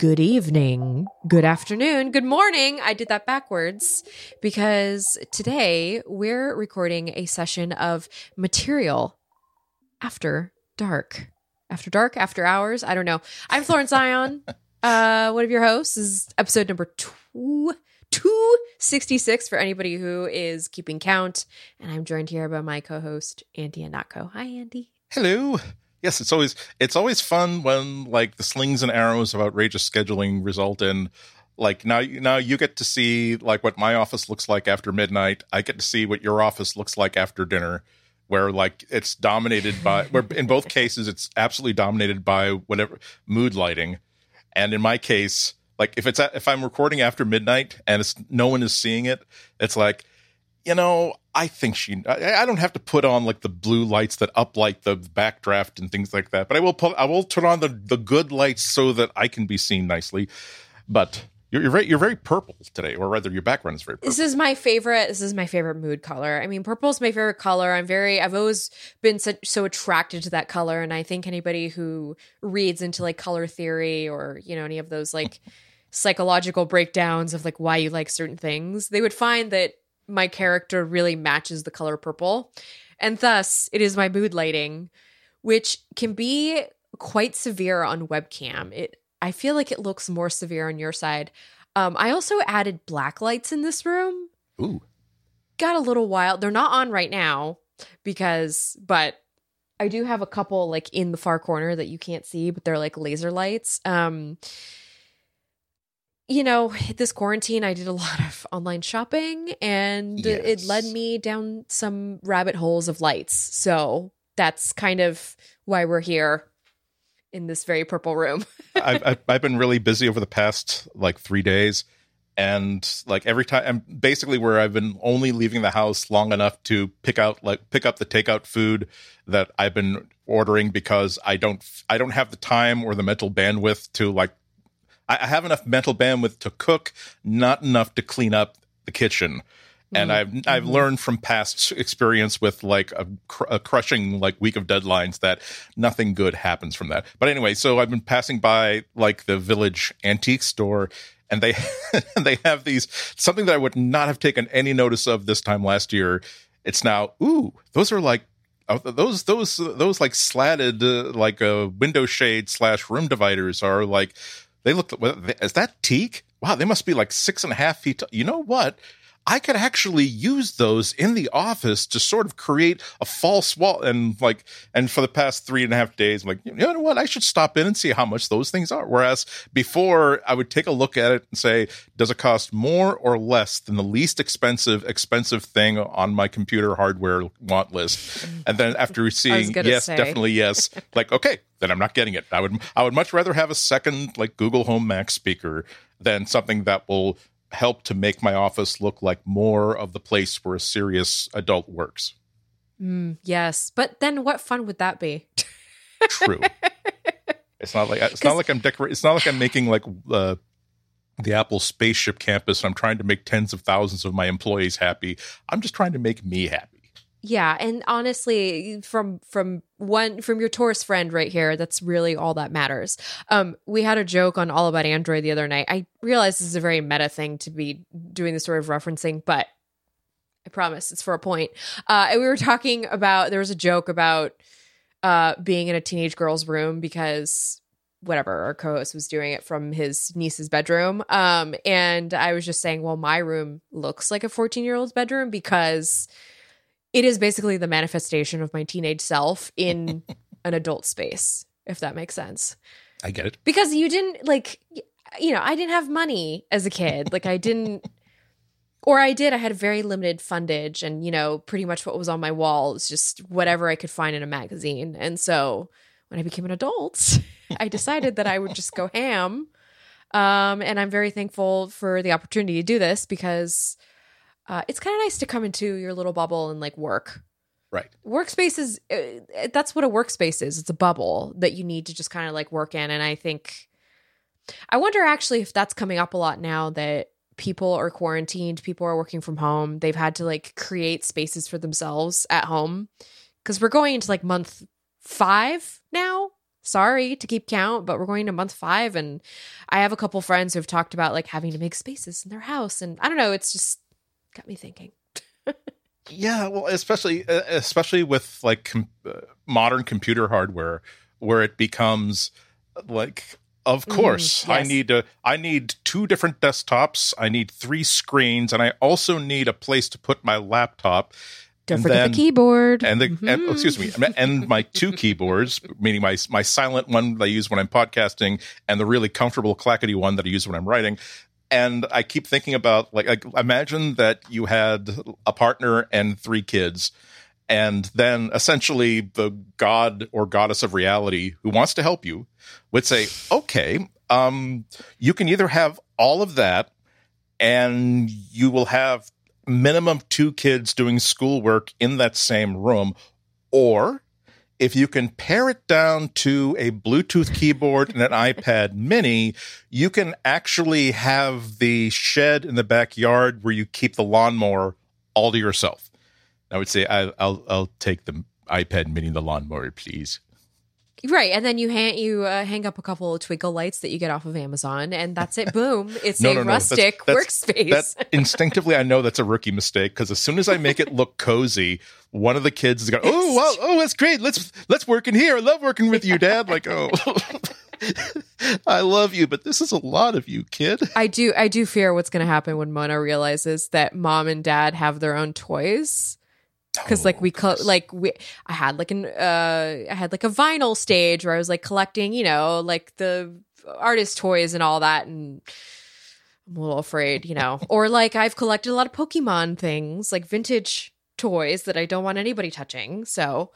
Good evening, good afternoon, good morning. I did that backwards because today we're recording a session of material after dark. After dark, after hours, I don't know. I'm Florence Ion. Uh, one of your hosts this is episode number two, 266 for anybody who is keeping count. And I'm joined here by my co-host, Andy Ihnatko. Hi, Andy. Hello. Yes, it's always it's always fun when like the slings and arrows of outrageous scheduling result in like now now you get to see like what my office looks like after midnight. I get to see what your office looks like after dinner where like it's dominated by where in both cases it's absolutely dominated by whatever mood lighting. And in my case, like if it's at, if I'm recording after midnight and it's no one is seeing it, it's like you know, I think she. I, I, don't have to put on like the blue lights that uplight the backdraft and things like that, but I will put. I will turn on the the good lights so that I can be seen nicely. But you're, you're very you're very purple today, or rather, your background is very. purple. This is my favorite. This is my favorite mood color. I mean, purple is my favorite color. I'm very. I've always been so, so attracted to that color, and I think anybody who reads into like color theory or you know any of those like psychological breakdowns of like why you like certain things, they would find that my character really matches the color purple. And thus, it is my mood lighting, which can be quite severe on webcam. It I feel like it looks more severe on your side. Um, I also added black lights in this room. Ooh. Got a little wild. They're not on right now because, but I do have a couple like in the far corner that you can't see, but they're like laser lights. Um, you know, this quarantine, I did a lot of online shopping and yes. it led me down some rabbit holes of lights. So that's kind of why we're here in this very purple room. I've, I've been really busy over the past like three days. And like every time, I'm basically where I've been only leaving the house long enough to pick out like pick up the takeout food that I've been ordering because I don't I don't have the time or the mental bandwidth to like I have enough mental bandwidth to cook, not enough to clean up the kitchen. And mm-hmm. I've I've mm-hmm. learned from past experience with like a, cr- a, crushing like week of deadlines that nothing good happens from that. But anyway, so I've been passing by like the village antique store, and they they have these something that I would not have taken any notice of this time last year. It's now ooh those are like uh, those those those like slatted uh, like a uh, window shade slash room dividers are like they looked. Is that teak? Wow, they must be like six and a half feet. Tall. You know what? I could actually use those in the office to sort of create a false wall. And like, and for the past three and a half days, I'm like, you know what? I should stop in and see how much those things are. Whereas before, I would take a look at it and say, does it cost more or less than the least expensive, expensive thing on my computer hardware want list? And then after seeing, yes, say. definitely yes, like, okay, then I'm not getting it. I would, I would much rather have a second like Google Home Max speaker than something that will help to make my office look like more of the place where a serious adult works. Mm, yes, but then what fun would that be? True. It's not like it's not like I'm decorating. It's not like I'm making like uh, the Apple spaceship campus. I'm trying to make tens of thousands of my employees happy. I'm just trying to make me happy. Yeah, and honestly, from from one from your tourist friend right here, that's really all that matters. Um, we had a joke on All About Android the other night. I realize this is a very meta thing to be doing this sort of referencing, but I promise it's for a point. Uh, and we were talking about there was a joke about uh being in a teenage girl's room because whatever our co-host was doing it from his niece's bedroom um and i was just saying well my room looks like a 14 year old's bedroom because it is basically the manifestation of my teenage self in an adult space, if that makes sense. I get it. Because you didn't like you know, I didn't have money as a kid. Like I didn't or I did, I had very limited fundage and you know, pretty much what was on my wall is just whatever I could find in a magazine. And so when I became an adult, I decided that I would just go ham. Um, and I'm very thankful for the opportunity to do this because uh, it's kind of nice to come into your little bubble and like work. Right. Workspace is uh, that's what a workspace is. It's a bubble that you need to just kind of like work in. And I think, I wonder actually if that's coming up a lot now that people are quarantined, people are working from home. They've had to like create spaces for themselves at home because we're going into like month five now Sorry to keep count, but we're going to month five. And I have a couple friends who've talked about like having to make spaces in their house. And I don't know, it's just got me thinking. yeah, well, especially uh, especially with like com- uh, modern computer hardware, where it becomes like of Mhm, course i yes. need to i need two different desktops i need three screens and i also need a place to put my laptop Don't forget then- the keyboard. and the and, oh, excuse me and my two keyboards meaning my my silent one that i use when i'm podcasting and the really comfortable clackety one that i use when i'm writing and i keep thinking about like, like imagine that you had a partner and three kids and then essentially the god or goddess of reality who wants to help you would say okay um you can either have all of that and you will have minimum two kids doing schoolwork in that same room or if you can pare it down to a Bluetooth keyboard and an iPad mini, you can actually have the shed in the backyard where you keep the lawnmower all to yourself. I would say I, I'll I'll take the iPad mini and the lawnmower, please. Right, and then you hang you uh, hang up a couple of twinkle lights that you get off of Amazon, and that's it. Boom! It's No, a no, no. That's- rustic that's- workspace. That instinctively, I know that's a rookie mistake because as soon as I make it look cozy, one of the kids is going, "Oh, wow, oh, that's great. Let's let's work in here. I love working with you, Dad." Like, oh, I love you, but this is a lot of you, kid. I do I do fear what's going to happen when Mona realizes that mom and dad have their own toys. Because like we co- like we I had like an uh I had like a vinyl stage where I was like collecting you know like the artist toys and all that and I'm a little afraid you know or like I've collected a lot of Pokemon things like vintage toys that I don't want anybody touching so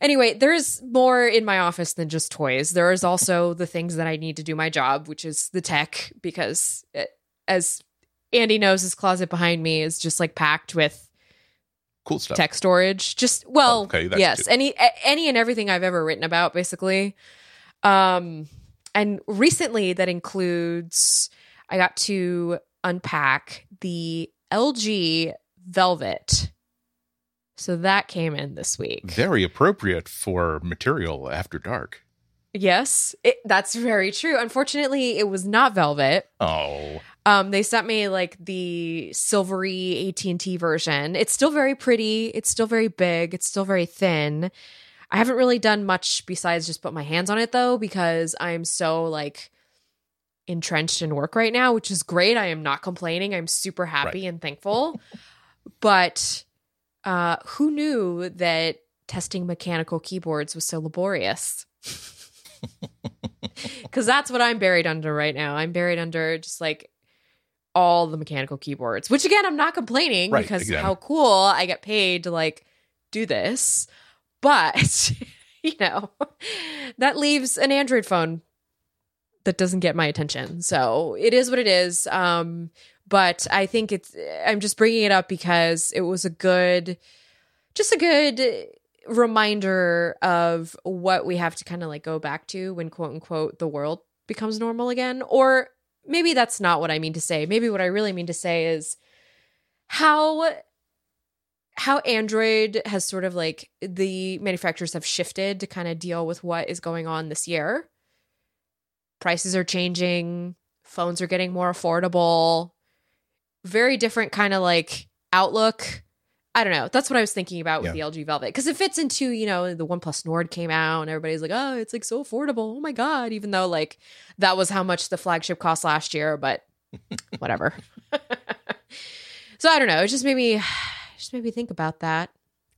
Anyway, there's more in my office than just toys. There is also the things that I need to do my job, which is the tech, because it, as Andy knows, his closet behind me is just like packed with cool stuff. tech storage. Just well, Oh, okay, yes, any a- any and everything I've ever written about, basically. Um, and recently that includes I got to unpack the LG Velvet. So that came in this week. Very appropriate for material after dark. Yes, it, that's very true. Unfortunately, it was not velvet. Oh, Um, they sent me like the silvery AT and T version. It's still very pretty. It's still very big. It's still very thin. I haven't really done much besides just put my hands on it though, because I'm so like entrenched in work right now, which is great. I am not complaining. I'm super happy and thankful. but uh, who knew that testing mechanical keyboards was so laborious? Because that's what I'm buried under right now. I'm buried under just like all the mechanical keyboards, which again, I'm not complaining Right, because again. how cool I get paid to like do this. But, you know, that leaves an Android phone that doesn't get my attention. So it is what it is. Um, but I think it's, I'm just bringing it up because it was a good, just a good reminder of what we have to kind of like go back to when quote unquote the world becomes normal again. Or maybe that's not what I mean to say. Maybe what I really mean to say is how how Android has sort of like the manufacturers have shifted to kind of deal with what is going on this year. Prices are changing, phones are getting more affordable. Very different kind of like outlook. I don't know. That's what I was thinking about with Yeah. the LG Velvet because it fits into, you know, the OnePlus Nord came out and everybody's like, "Oh, it's like so affordable." Oh my god, even though like that was how much the flagship cost last year, but whatever. so I don't know. It just made me just made me think about that.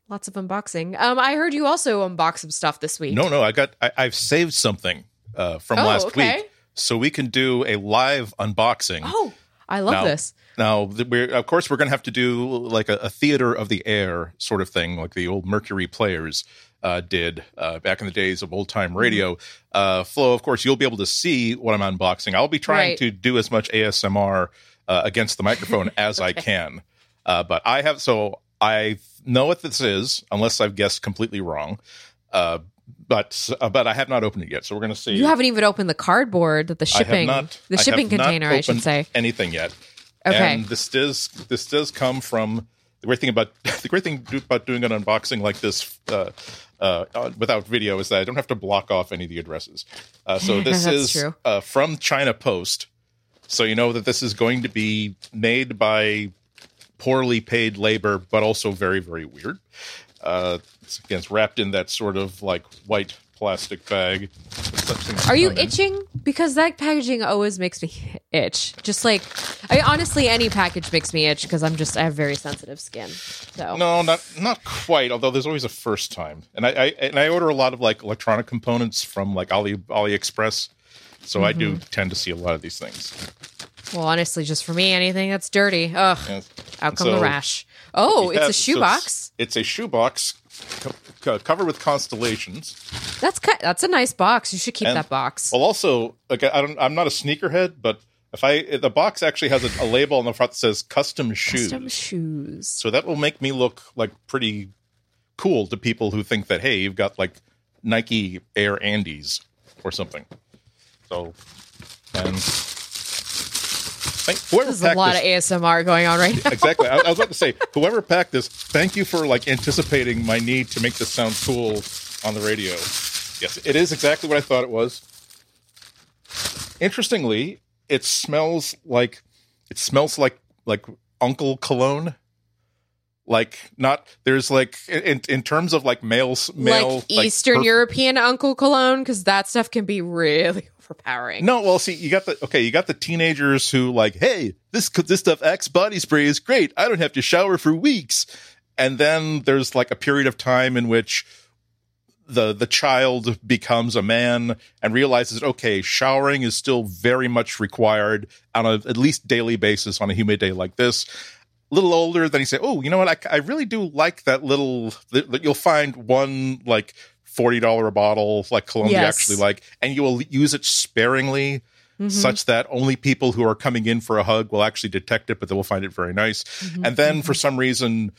Lots of unboxing. Um, I heard you also unbox some stuff this week. no, no, I got, I, I've saved something uh, from Oh, last okay. week, so we can do a live unboxing. Oh, I love Now- this. Now, we're of course we're going to have to do like a, a theater of the air sort of thing, like the old Mercury players uh, did uh, back in the days of old Mm-hmm. time radio. Uh, Flo, of course, you'll be able to see what I'm unboxing. I'll be trying Right. to do as much ASMR uh, against the microphone as I can, uh, but I have so I know what this is, unless I've guessed completely wrong. Uh, but uh, but I have not opened it yet, so we're going to see. You haven't even opened the cardboard that the shipping not- the I shipping container, I should opened say. anything yet. Okay. And this does this does come from the great thing about the great thing about doing an unboxing like this uh, uh, without video is that I don't have to block off any of the addresses. Uh, so this is uh, from China Post. So you know that this is going to be made by poorly paid labor, but also very, very weird. Uh, it's, again, it's wrapped in that sort of like white plastic bag. Are you itching? Because that packaging always makes me itch. Just like, I honestly, any package makes me itch because I'm just I have very sensitive skin. So No, not not quite. Although there's always a first time, and I, I and I order a lot of like electronic components from like Ali AliExpress, so I do Mm-hmm. tend to see a lot of these things. well, honestly, just for me, anything that's dirty, ugh, Yes. out come So- the rash. Oh, it's a so shoebox. It's a shoebox co- co- covered with constellations. That's ki- that's a nice box. You should keep And- that box. Well, also, like I don't, I'm not a sneakerhead, but if I the box actually has a, a label on the front that says "custom shoes," Custom shoes. so that will make me look like pretty cool to people who think that hey, you've got like Nike Air Andes or something. So, and thank, whoever There's a packed lot this, of ASMR going on right now. exactly. I, I was about to say, whoever packed this, thank you for like anticipating my need to make this sound cool on the radio. Yes, it is exactly what I thought it was. Interestingly, it smells like it smells like like Uncle Cologne. Like not there's like in in terms of like males male like Eastern perf- European Uncle Cologne, because that stuff can be really overpowering. No, well, see, you got the okay, you got the teenagers who like, hey, this this stuff Axe body spray is great. I don't have to shower for weeks. And then there's like a period of time in which the the child becomes a man and realizes, okay, showering is still very much required on a at least daily basis on a humid day like this. Little older, then you say, oh, you know what? I, I really do like that little. That you'll find one like forty dollar a bottle like cologne you Yes. actually like, and you will use it sparingly. Mhm. Such that only people who are coming in for a hug will actually detect it, but they will find it very nice. Mhm. And then for some reason,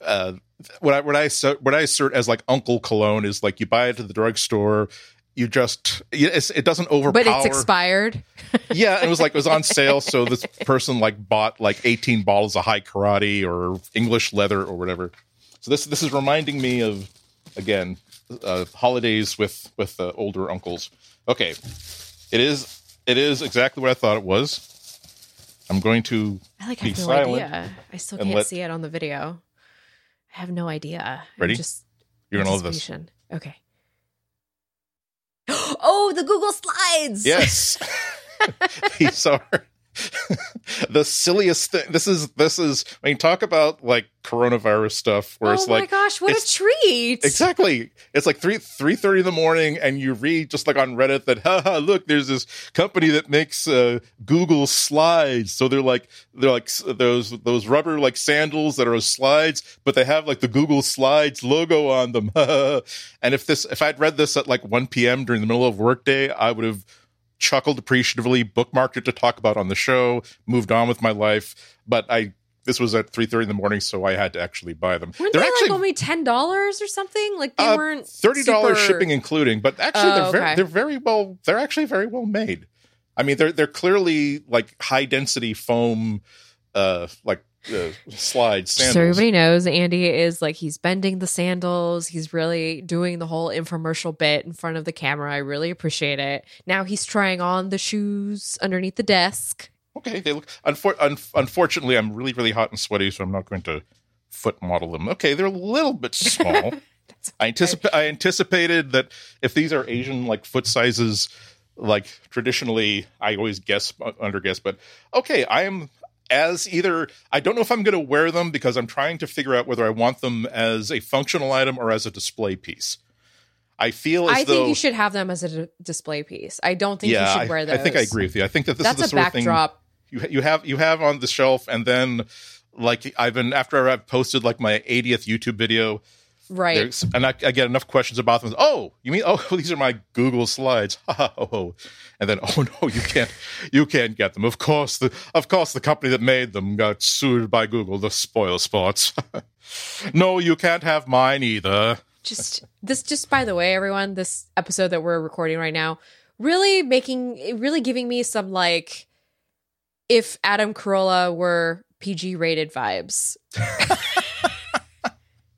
uh, what I what I what I assert as like Uncle Cologne is like you buy it at the drugstore. You just it doesn't overpower. but it's expired. yeah, it was like it was on sale, so this person like bought like eighteen bottles of Hai Karate or English leather or whatever. So this this is reminding me of again uh, holidays with with uh, older uncles. Okay, it is it is exactly what I thought it was. I'm going to I like Be have no silent idea. I still can't let- see it on the video. I have no idea. I'm Ready? just you're gonna love this. Okay. Oh, the Google Slides. Yes. These are the silliest thing. This is this is I mean talk about like coronavirus stuff where oh it's like, my gosh, what a treat! Exactly. It's like three three thirty in the morning, and you read just like on Reddit that, haha, look, there's this company that makes uh, Google slides. So they're like they're like those those rubber like sandals that are slides, but they have like the Google Slides logo on them. and if this if I'd read this at like one p.m. during the middle of workday, I would have chuckled appreciatively, bookmarked it to talk about on the show, moved on with my life. But I this was at three thirty in the morning, so I had to actually buy them. Weren't They're they actually like only ten dollars or something? Like they uh, weren't thirty dollars super- shipping including, but actually Oh, they're very okay. they're very well they're actually very well made. I mean they're they're clearly like high density foam uh like uh, slide Just so everybody knows, Andy is like he's bending the sandals. He's really doing the whole infomercial bit in front of the camera. I really appreciate it. Now he's trying on the shoes underneath the desk. okay, they look unfor- un- unfortunately I'm really really hot and sweaty, so I'm not going to foot model them. Okay, they're a little bit small. I anticipate I anticipated that if these are Asian like foot sizes, like traditionally, I always guess uh, under guess, but okay, I am as either I don't know if I'm going to wear them because I'm trying to figure out whether I want them as a functional item or as a display piece. I feel as I think you should have them as a d- display piece. I don't think yeah, you I, should wear those. I think I agree with you. I think that this That's is the a sort of thing backdrop. you you have you have on the shelf, and then like I've been after I've posted like my 80th YouTube video, Right. there's, and I, I get enough questions about them. Oh, you mean oh these are my Google slides? Oh. and then oh no, you can't you can't get them. Of course the of course the company that made them got sued by Google the spoil sports. no, you can't have mine either. just this just by the way everyone this episode that we're recording right now really making really giving me some like if adam carolla were pg rated vibes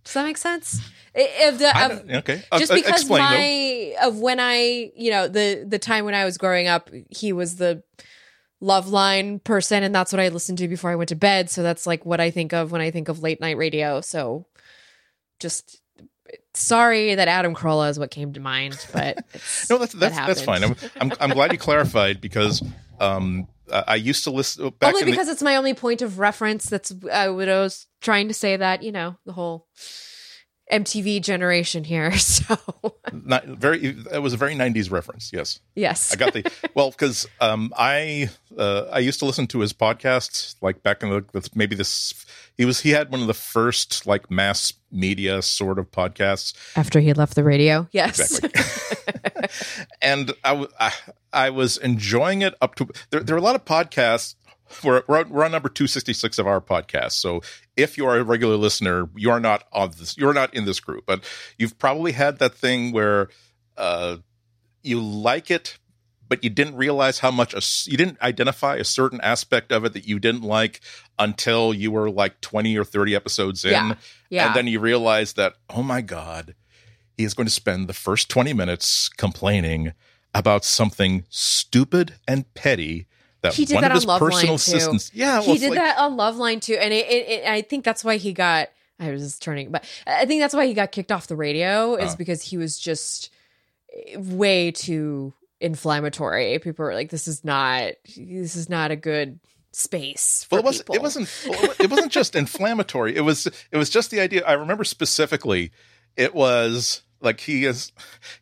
Does that make sense? If the, of, okay. Uh, just uh, because explain, though. my of when I you know the the time when I was growing up, he was the Loveline person, and that's what I listened to before I went to bed. So that's like what I think of when I think of late night radio. So just sorry that Adam Carolla is what came to mind, but it's, No, that's that that's that's fine. I'm. I'm I'm glad you clarified because um I I used to listen back only in the, because it's my only point of reference. That's uh, what I was trying to say. That you know the whole MTV generation here. So not very it was a very 90s reference. Yes. yes, I got the well because um, I uh, I used to listen to his podcasts like back in the maybe this he was he had one of the first like mass media sort of podcasts after he left the radio. Yes, exactly. and I, w- I I was enjoying it up to there. There are a lot of podcasts. We're, we're, on, we're on number 266 of our podcast. So if you are a regular listener, you are not on this, you're not in this group, but you've probably had that thing where, uh, you like it, but you didn't realize how much, a you didn't identify a certain aspect of it that you didn't like until you were like 20 or 30 episodes in. Yeah. yeah. And then you realize that, oh my God, he is going to spend the first 20 minutes complaining about something stupid and petty that He did one that of his on personal assistants. Yeah, well, he did like- that on Loveline too, and it, it, it, I think that's why he got. I was just turning, but I think that's why he got kicked off the radio is Oh. because he was just way too inflammatory. People were like, "This is not. This is not a good space." For Well, it was people. it wasn't it wasn't just inflammatory. It was it was just the idea. I remember specifically. It was like he is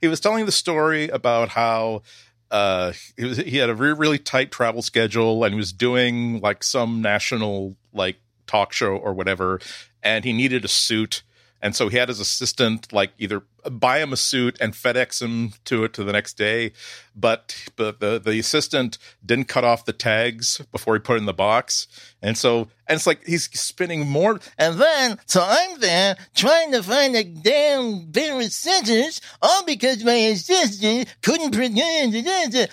he was telling the story about how uh he was he had a really really tight travel schedule and he was doing like some national like talk show or whatever and he needed a suit and so he had his assistant like either buy him a suit and FedEx him to it to the next day, but but the the assistant didn't cut off the tags before he put it in the box, and so and it's like he's spinning more. And then so I'm there trying to find a damn favorite sentence, all because my assistant couldn't pretend.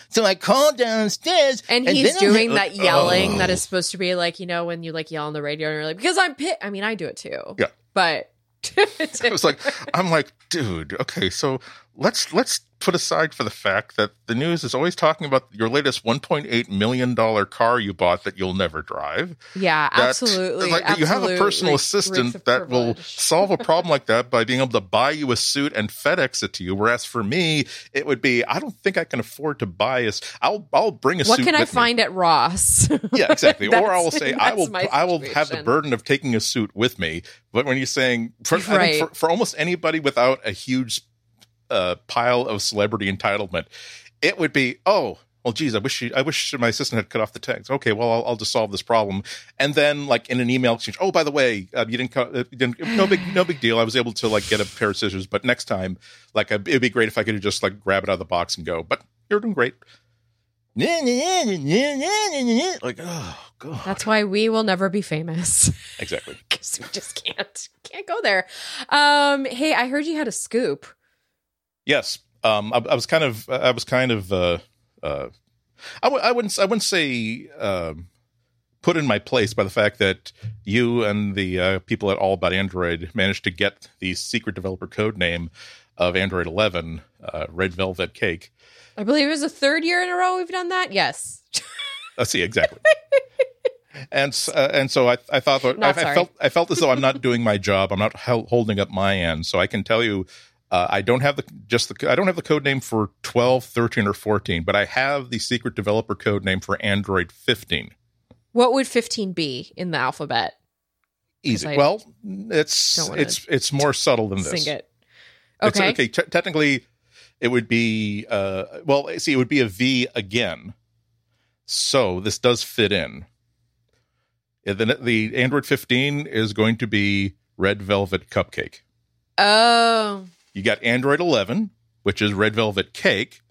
So I called downstairs, And he's then I'm doing like, that yelling "Oh." that is supposed to be like, you know, when you like yell on the radio and you're like, because I'm pit. I mean, I do it too. Yeah. But it. Was like I'm like, dude, okay, so let's let's put aside for the fact that the news is always talking about your latest 1.8 million dollar car you bought that you'll never drive. yeah, That- absolutely. like that you have a personal assistant reeks that will solve a problem like that by being able to buy you a suit and FedEx it to you. Whereas for me, it would be I don't think I can afford to buy a. I'll I'll bring a What suit. What can I with me. find at Ross? Yeah, exactly. or I will say I will I will have the burden of taking a suit with me. But when you're saying for, Right. for, for almost anybody without a huge uh, pile of celebrity entitlement, it would be oh. Well, geez, I wish she, I wish my assistant had cut off the tags. Okay, well, I'll, I'll just solve this problem, and then like in an email exchange. Oh, by the way, uh, you didn't, cut, uh, you didn't. No big, no big deal. I was able to like get a pair of scissors, but next time, like, uh, it'd be great if I could just like grab it out of the box and go. But you're doing great. Like, oh god, That's why we will never be famous exactly. because we just can't can't go there. Um, hey, I heard you had a scoop. Yes. Um, I, I was kind of, I was kind of, uh, uh, I w- I wouldn't, I wouldn't say, um, put in my place by the fact that you and the uh, people at All About Android managed to get the secret developer code name of Android 11, uh, Red Velvet Cake. I believe it was the third year in a row we've done that. Yes. Let's see exactly. and uh, and so I I thought I, I felt I felt as though I'm not doing my job. I'm not hel- holding up my end. So I can tell you, uh, I don't have the just the I don't have the code name for 12, 13, or 14, but I have the secret developer code name for Android 15. What would 15 be in the alphabet? Easy. I well, it's it's it's more subtle than this. Sing it. It's- Okay. okay. Technically, it would be uh, well. See, it would be a V again. So this does fit in. The the Android 15 is going to be Red Velvet Cupcake. Oh, You got Android 11, which is Red Velvet Cake.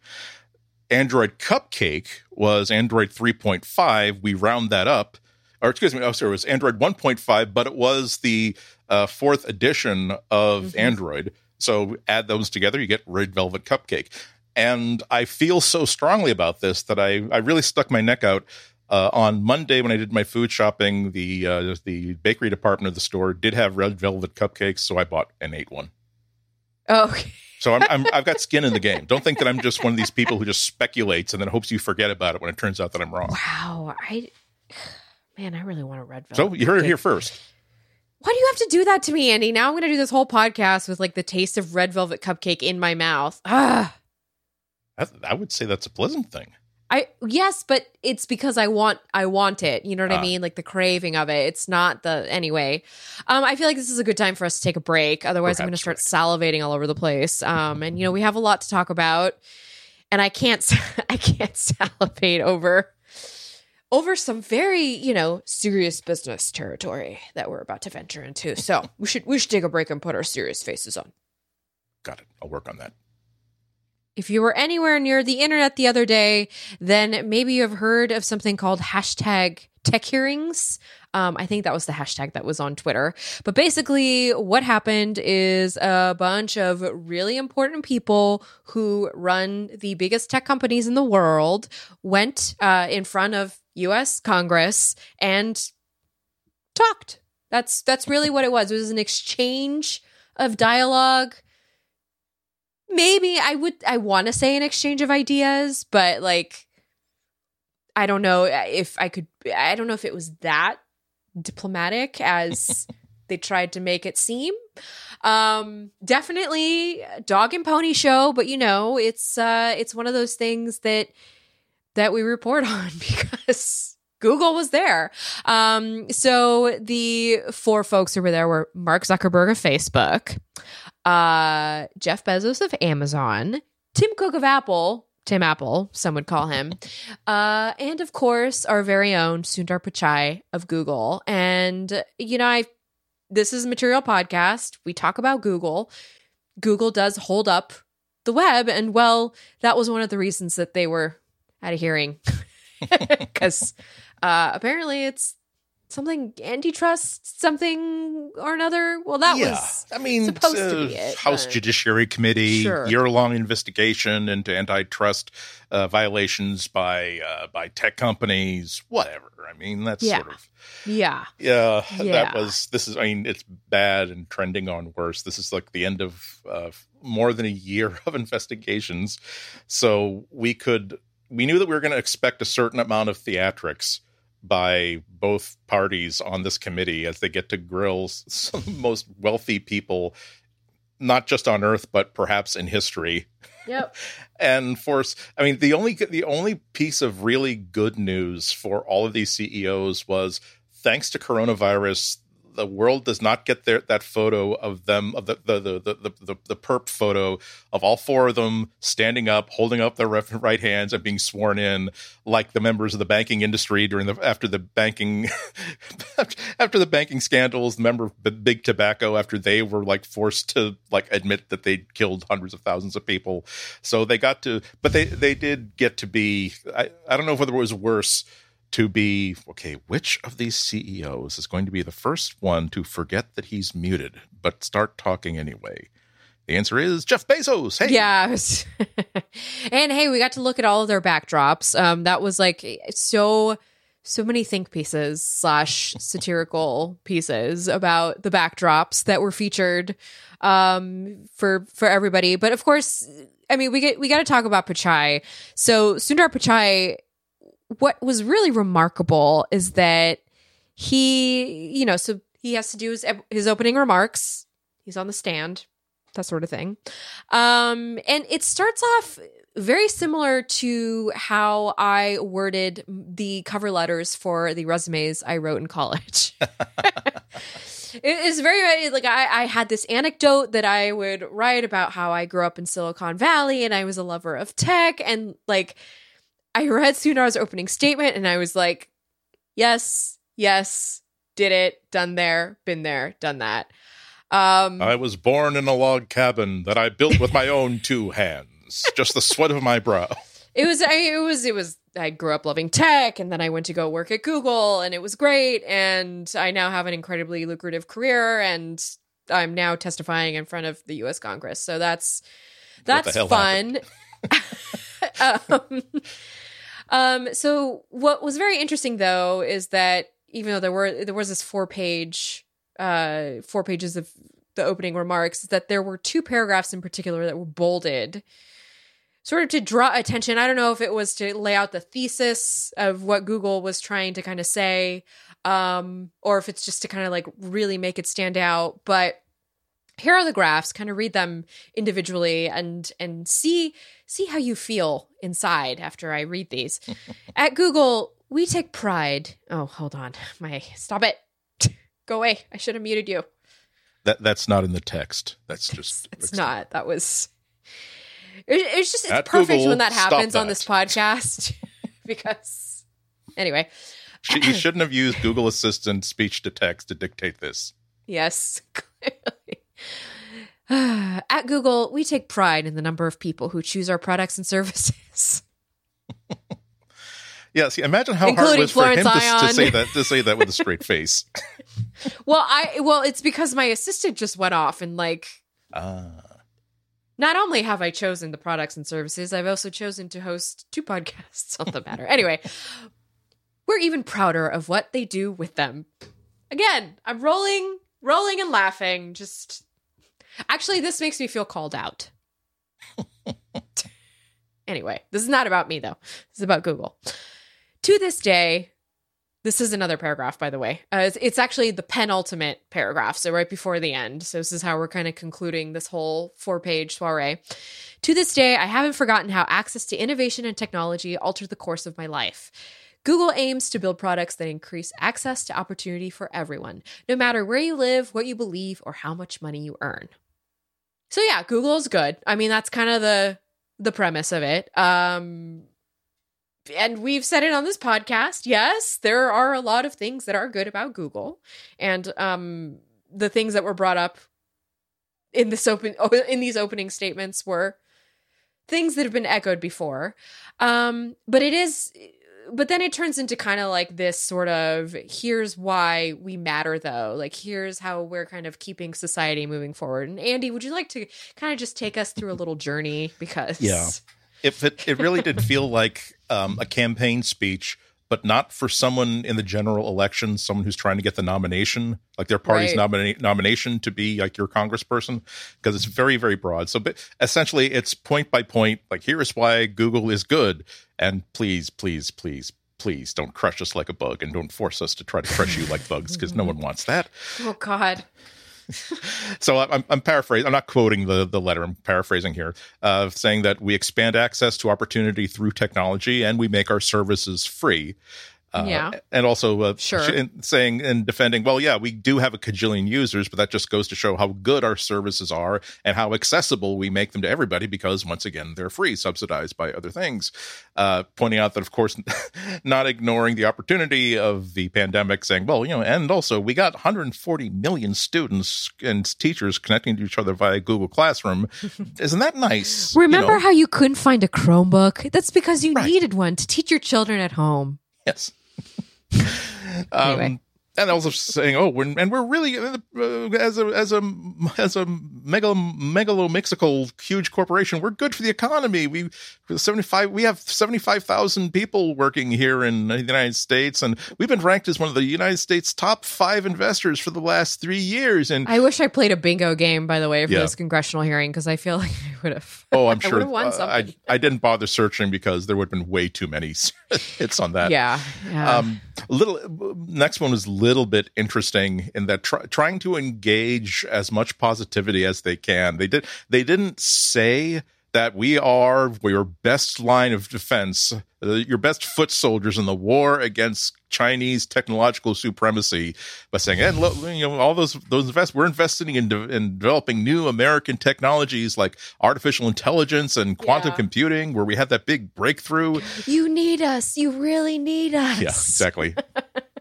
Android Cupcake was Android 3.5. We round that up. Or excuse me, oh, sorry, it was Android 1.5, but it was the uh, fourth edition of Mhm. Android. So add those together, you get Red Velvet Cupcake. And I feel so strongly about this that I, I really stuck my neck out Uh, on Monday, when I did my food shopping, the uh, the bakery department of the store did have red velvet cupcakes, so I bought and ate one. Oh, okay. So I'm, I'm I've got skin in the game. Don't think that I'm just one of these people who just speculates and then hopes you forget about it when it turns out that I'm wrong. Wow. I man, I really want a red velvet. So you heard it here first. Why do you have to do that to me, Andy? Now I'm going to do this whole podcast with like the taste of red velvet cupcake in my mouth. Ah. I, I would say that's a pleasant thing. I yes, but it's because I want I want it. You know what Ah. I mean? Like the craving of it. It's not the anyway. Um, I feel like this is a good time for us to take a break. Otherwise, I'm going to start salivating all over the place. Um, and you know we have a lot to talk about, and I can't I can't salivate over over some very you know serious business territory that we're about to venture into. So we should we should take a break and put our serious faces on. Got it. I'll work on that. If you were anywhere near the internet the other day, then maybe you have heard of something called hashtag tech hearings. Um, I think that was the hashtag that was on Twitter. But basically, what happened is a bunch of really important people who run the biggest tech companies in the world went uh, in front of US Congress and talked. That's that's really what it was. It was an exchange of dialogue maybe I would I want to say an exchange of ideas, but like I don't know if I could I don't know if it was that diplomatic as they tried to make it seem. Um definitely dog and pony show, but you know, it's uh it's one of those things that that we report on because Google was there. Um, so the four folks who were there were Mark Zuckerberg of Facebook, uh, Jeff Bezos of Amazon, Tim Cook of Apple, Tim Apple, some would call him, uh, and of course our very own Sundar Pichai of Google. And you know, I this is material podcast. We talk about Google. Google does hold up the web, and well, that was one of the reasons that they were at a hearing because uh, apparently it's something antitrust something or another. Well, that yeah, was I mean, supposed to uh, be it, House but- Judiciary Committee Sure. year-long investigation into antitrust uh, violations by uh, by tech companies. Whatever. I mean, that's Yeah. sort of yeah, yeah, Yeah. That was. This is. I mean, it's bad and trending on worse. This is like the end of uh, more than a year of investigations. So we could. We knew that we were going to expect a certain amount of theatrics by both parties on this committee as they get to grill some of the most wealthy people, not just on Earth but perhaps in history. Yep, and force i mean the only the only piece of really good news for all of these ceos was thanks to coronavirus the world does not get their that photo of them of the the the the, the, the, perp photo of all four of them standing up holding up their right hands and being sworn in like the members of the banking industry during the after the banking after the banking scandals the member of big tobacco after they were like forced to like admit that they'd killed hundreds of thousands of people. So they got to but they they did get to be i, I don't know whether it was worse to be okay which of these ceos is going to be the first one to forget that he's muted but start talking anyway the answer is jeff bezos hey yeah. and hey, we got to look at all of their backdrops. Um, that was like so so many think pieces slash satirical pieces about the backdrops that were featured um for for everybody but of course i mean we get we got to talk about Pichai. so sundar Pichai, what was really remarkable is that he you know so he has to do his his opening remarks he's on the stand that sort of thing um and it starts off very similar to how I worded the cover letters for the resumes I wrote in college. it is very like I, I had this anecdote that I would write about how I grew up in Silicon Valley and I was a lover of tech and like I read Sundar's opening statement and I was like, yes, yes, did it, done there, been there, done that. Um, I was born in a log cabin that I built with my own two hands, just the sweat of my brow. it was I, it was it was I grew up loving tech and then I went to go work at Google and it was great and I now have an incredibly lucrative career and I'm now testifying in front of the US Congress. So that's that's fun. um, Um, so what was very interesting though is that even though there were there was this four page uh four pages of the opening remarks, that there were two paragraphs in particular that were bolded sort of to draw attention. I don't know if it was to lay out the thesis of what Google was trying to kind of say, um, or if it's just to kind of like really make it stand out. But here are the graphs. Kind of read them individually and and see see how you feel inside after I read these. At Google, we take pride. Oh, hold on, my stop it. Go away. I should have muted you. That that's not in the text. That's just It's, it's not. That was it, it's just it's At perfect Google, when that stop happens on this podcast because anyway, you shouldn't have used Google Assistant speech to text to dictate this. yes, clearly. At Google, we take pride in the number of people who choose our products and services. Yeah, see, imagine how hard it Including was for him to, to say that to say that with a straight face. Well, I well, it's because my assistant just went off and like Ah, not only have I chosen the products and services, I've also chosen to host two podcasts on the matter. anyway, we're even prouder of what they do with them. Again, I'm rolling, rolling and laughing. Just actually, this makes me feel called out. anyway, this is not about me though. This is about Google. To this day, this is another paragraph, by the way. Uh, it's, it's actually the penultimate paragraph, so right before the end. So this is how we're kind of concluding this whole four-page soiree. To this day, I haven't forgotten how access to innovation and technology altered the course of my life. Google aims to build products that increase access to opportunity for everyone, no matter where you live, what you believe, or how much money you earn. So yeah, Google is good. I mean, that's kind of the the premise of it. Um, and we've said it on this podcast. Yes, there are a lot of things that are good about Google, and um, the things that were brought up in this open in these opening statements were things that have been echoed before. Um, but it is, but then it turns into kind of like this sort of here's why we matter, though. Like here's how we're kind of keeping society moving forward. And Andy, would you like to kind of just take us through a little journey because Yeah. if it, it really did feel like um, a campaign speech, but not for someone in the general election, someone who's trying to get the nomination, like their party's Right. nomina- nomination to be like your congressperson, because it's very, very broad. So but essentially, it's point by point, like here's why Google is good, and please, please, please. Please don't crush us like a bug and don't force us to try to crush you like bugs because no one wants that. Oh God. So I'm, I'm paraphrasing. I'm not quoting the, the letter. I'm paraphrasing here, uh, saying that we expand access to opportunity through technology and we make our services free. Uh, Yeah. And also, uh, Sure. saying and defending, well, yeah, we do have a cajillion users, but that just goes to show how good our services are and how accessible we make them to everybody because, once again, they're free, subsidized by other things. Uh, pointing out that, of course, not ignoring the opportunity of the pandemic, saying, well, you know, and also we got 140 million students and teachers connecting to each other via Google Classroom. Isn't that nice? You Remember know? how you couldn't find a Chromebook? That's because you Right. needed one to teach your children at home. Yes. um, Anyway. And also saying, oh, we're, and we're really uh, as a as a as a megal megalomixical huge corporation. We're good for the economy. We seventy five. We have seventy five thousand people working here in the United States, and we've been ranked as one of the United States top five investors for the last three years. And I wish I played a bingo game, by the way, for Yeah. this congressional hearing because I feel like I would have. oh, I'm sure would've won uh, something. I I didn't bother searching because there would have been way too many hits on that. yeah, yeah. um little next one was little bit interesting in that try, trying to engage as much positivity as they can they did they didn't say that we are your best line of defense uh, your best foot soldiers in the war against Chinese technological supremacy by saying, and look, you know, all those those invest we're investing in, de- in developing new American technologies like artificial intelligence and quantum Yeah. computing, where we had that big breakthrough. you need us. You really need us. Yeah, exactly.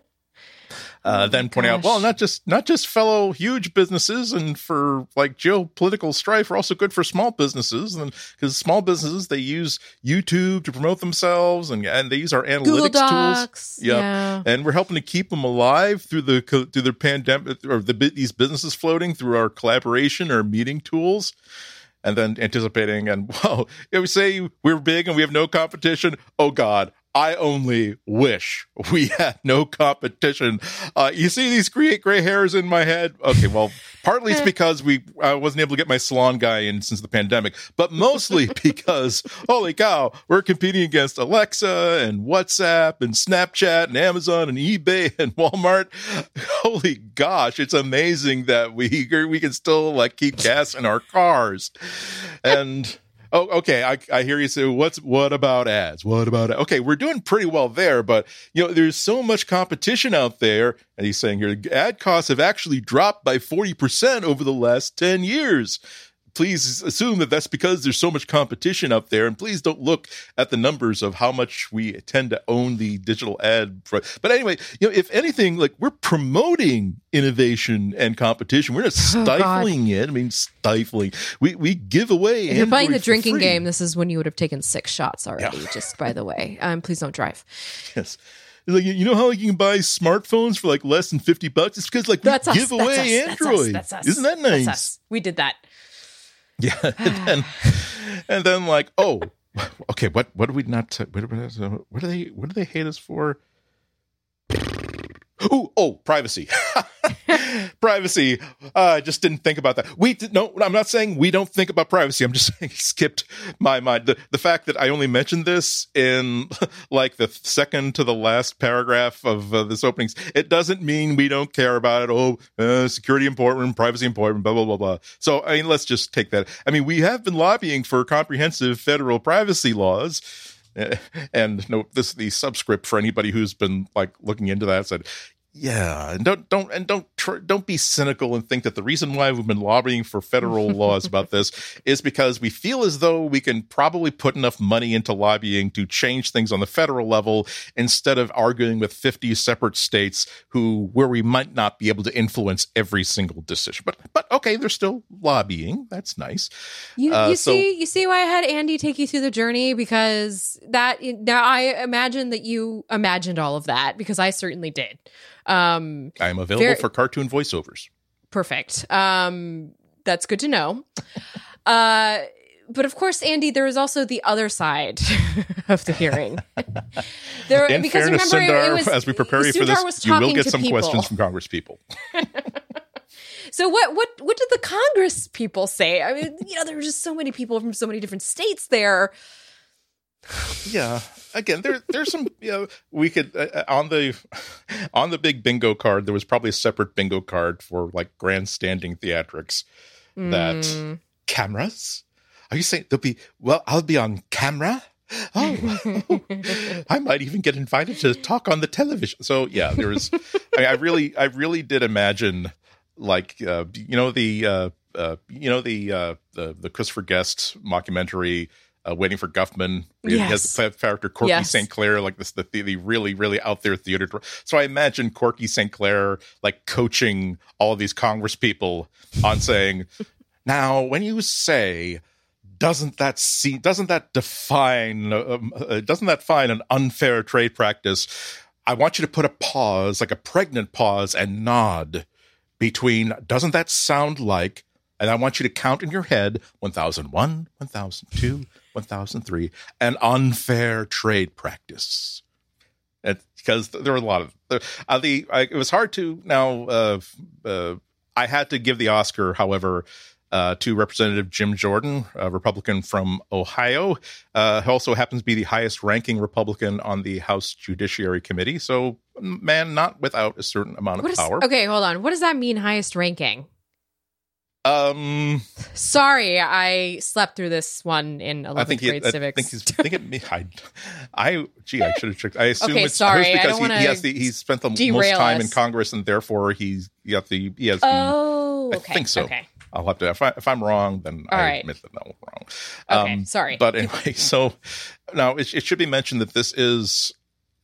Oh Uh, then pointing out, well, not just not just fellow huge businesses and for like geopolitical strife, are also good for small businesses, and because small businesses they use YouTube to promote themselves, and and they use our analytics tools. Yep. Yeah. And we're helping to keep them alive through the through the pandemic or the these businesses floating through our collaboration or meeting tools. And then anticipating, and wow, if we say we're big and we have no competition. Oh God, I only wish we had no competition. Uh, you see these gray, gray hairs in my head? Okay, well, partly it's because we I wasn't able to get my salon guy in since the pandemic, but mostly because holy cow, we're competing against Alexa and WhatsApp and Snapchat and Amazon and eBay and Walmart. Holy gosh, it's amazing that we we can still like keep gas in our cars. And Oh, okay. I, I hear you say, what's, what about ads? What about, okay, we're doing pretty well there, but you know, there's so much competition out there. And he's saying here, ad costs have actually dropped by 40% over the last 10 years please assume that that's because there's so much competition up there and please don't look at the numbers of how much we tend to own the digital ad but anyway you know if anything like we're promoting innovation and competition. We're not oh, stifling oh, it. I mean stifling. We we give away if you're playing the drinking free. game this is when you would have taken six shots already yeah. just by the way. Um please don't drive. Yes. Like you know how like, you can buy smartphones for like less than 50 bucks? It's because like we that's give us, away android that's us, that's us, isn't that nice? we did that yeah, and then, and then like, oh, okay, what what do we not? What, what do they what do they hate us for? Oh, oh, privacy. privacy. Uh, I just didn't think about that. We no, I'm not saying we don't think about privacy. I'm just saying skipped my mind. The, the fact that I only mentioned this in like the second to the last paragraph of uh, this opening, it doesn't mean we don't care about it. Oh, uh, security important, privacy important, blah, blah, blah, blah. So, I mean, let's just take that. I mean, we have been lobbying for comprehensive federal privacy laws and no this the subscript for anybody who's been like looking into that said yeah, and don't don't and don't tr- don't be cynical and think that the reason why we've been lobbying for federal laws about this is because we feel as though we can probably put enough money into lobbying to change things on the federal level instead of arguing with 50 separate states who where we might not be able to influence every single decision. But but okay, they're still lobbying. That's nice. You uh, you so, see you see why I had Andy take you through the journey because that now I imagine that you imagined all of that because I certainly did. Um, I am available very, for cartoon voiceovers. Perfect. Um, that's good to know. uh, but of course, Andy, there is also the other side of the hearing. there, In because fairness, remember, Sundar, was, as we prepare you for this, you will get some people. questions from Congress people. so what what what did the Congress people say? I mean, you know, there were just so many people from so many different states there yeah again there there's some you know we could uh, uh, on the on the big bingo card there was probably a separate bingo card for like grandstanding theatrics that mm. cameras are you saying there'll be well i'll be on camera oh, I might even get invited to talk on the television. So yeah, there was. I, I really, I really did imagine, like, uh, you know, the, uh, uh, you know, the, uh, the the Christopher Guest mockumentary uh, Waiting for Guffman. Yes. He has the character Corky yes. St. Clair, like this, the, the really, really out there theater. So I imagine Corky St. Clair like coaching all of these Congress people on saying, now, when you say, doesn't that see, doesn't that define, um, uh, doesn't that find an unfair trade practice? I want you to put a pause, like a pregnant pause, and nod between, doesn't that sound like and I want you to count in your head 1001, 1002, 1003, an unfair trade practice. because there were a lot of uh, the I, it was hard to now uh, uh, I had to give the Oscar however uh, to Representative Jim Jordan, a Republican from Ohio. Uh, he also happens to be the highest ranking Republican on the House Judiciary Committee. So, man, not without a certain amount of is, power. Okay, hold on. What does that mean, highest ranking? Um, sorry, I slept through this one in 11th I think he, grade I civics. Think he's, I think it, I, I, gee, I should have checked. I assume okay, it's sorry, because he, he, has the, he's spent the most time us. in Congress, and therefore he's got the he has. Oh, the, okay. I think so. Okay. I'll have to. If, I, if I'm wrong, then All I right. admit that I'm wrong. Okay, um, sorry. But anyway, so now it, it should be mentioned that this is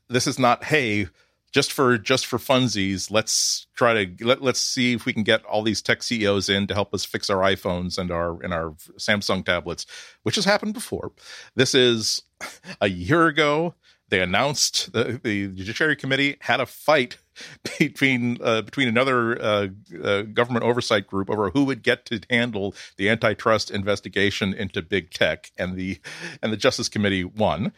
this is not hey just for just for funsies, let's try to let, let's see if we can get all these tech CEOs in to help us fix our iPhones and our and our Samsung tablets, which has happened before. This is a year ago. They announced the, the Judiciary Committee had a fight between uh, between another uh, uh, government oversight group over who would get to handle the antitrust investigation into big tech, and the and the Justice Committee won.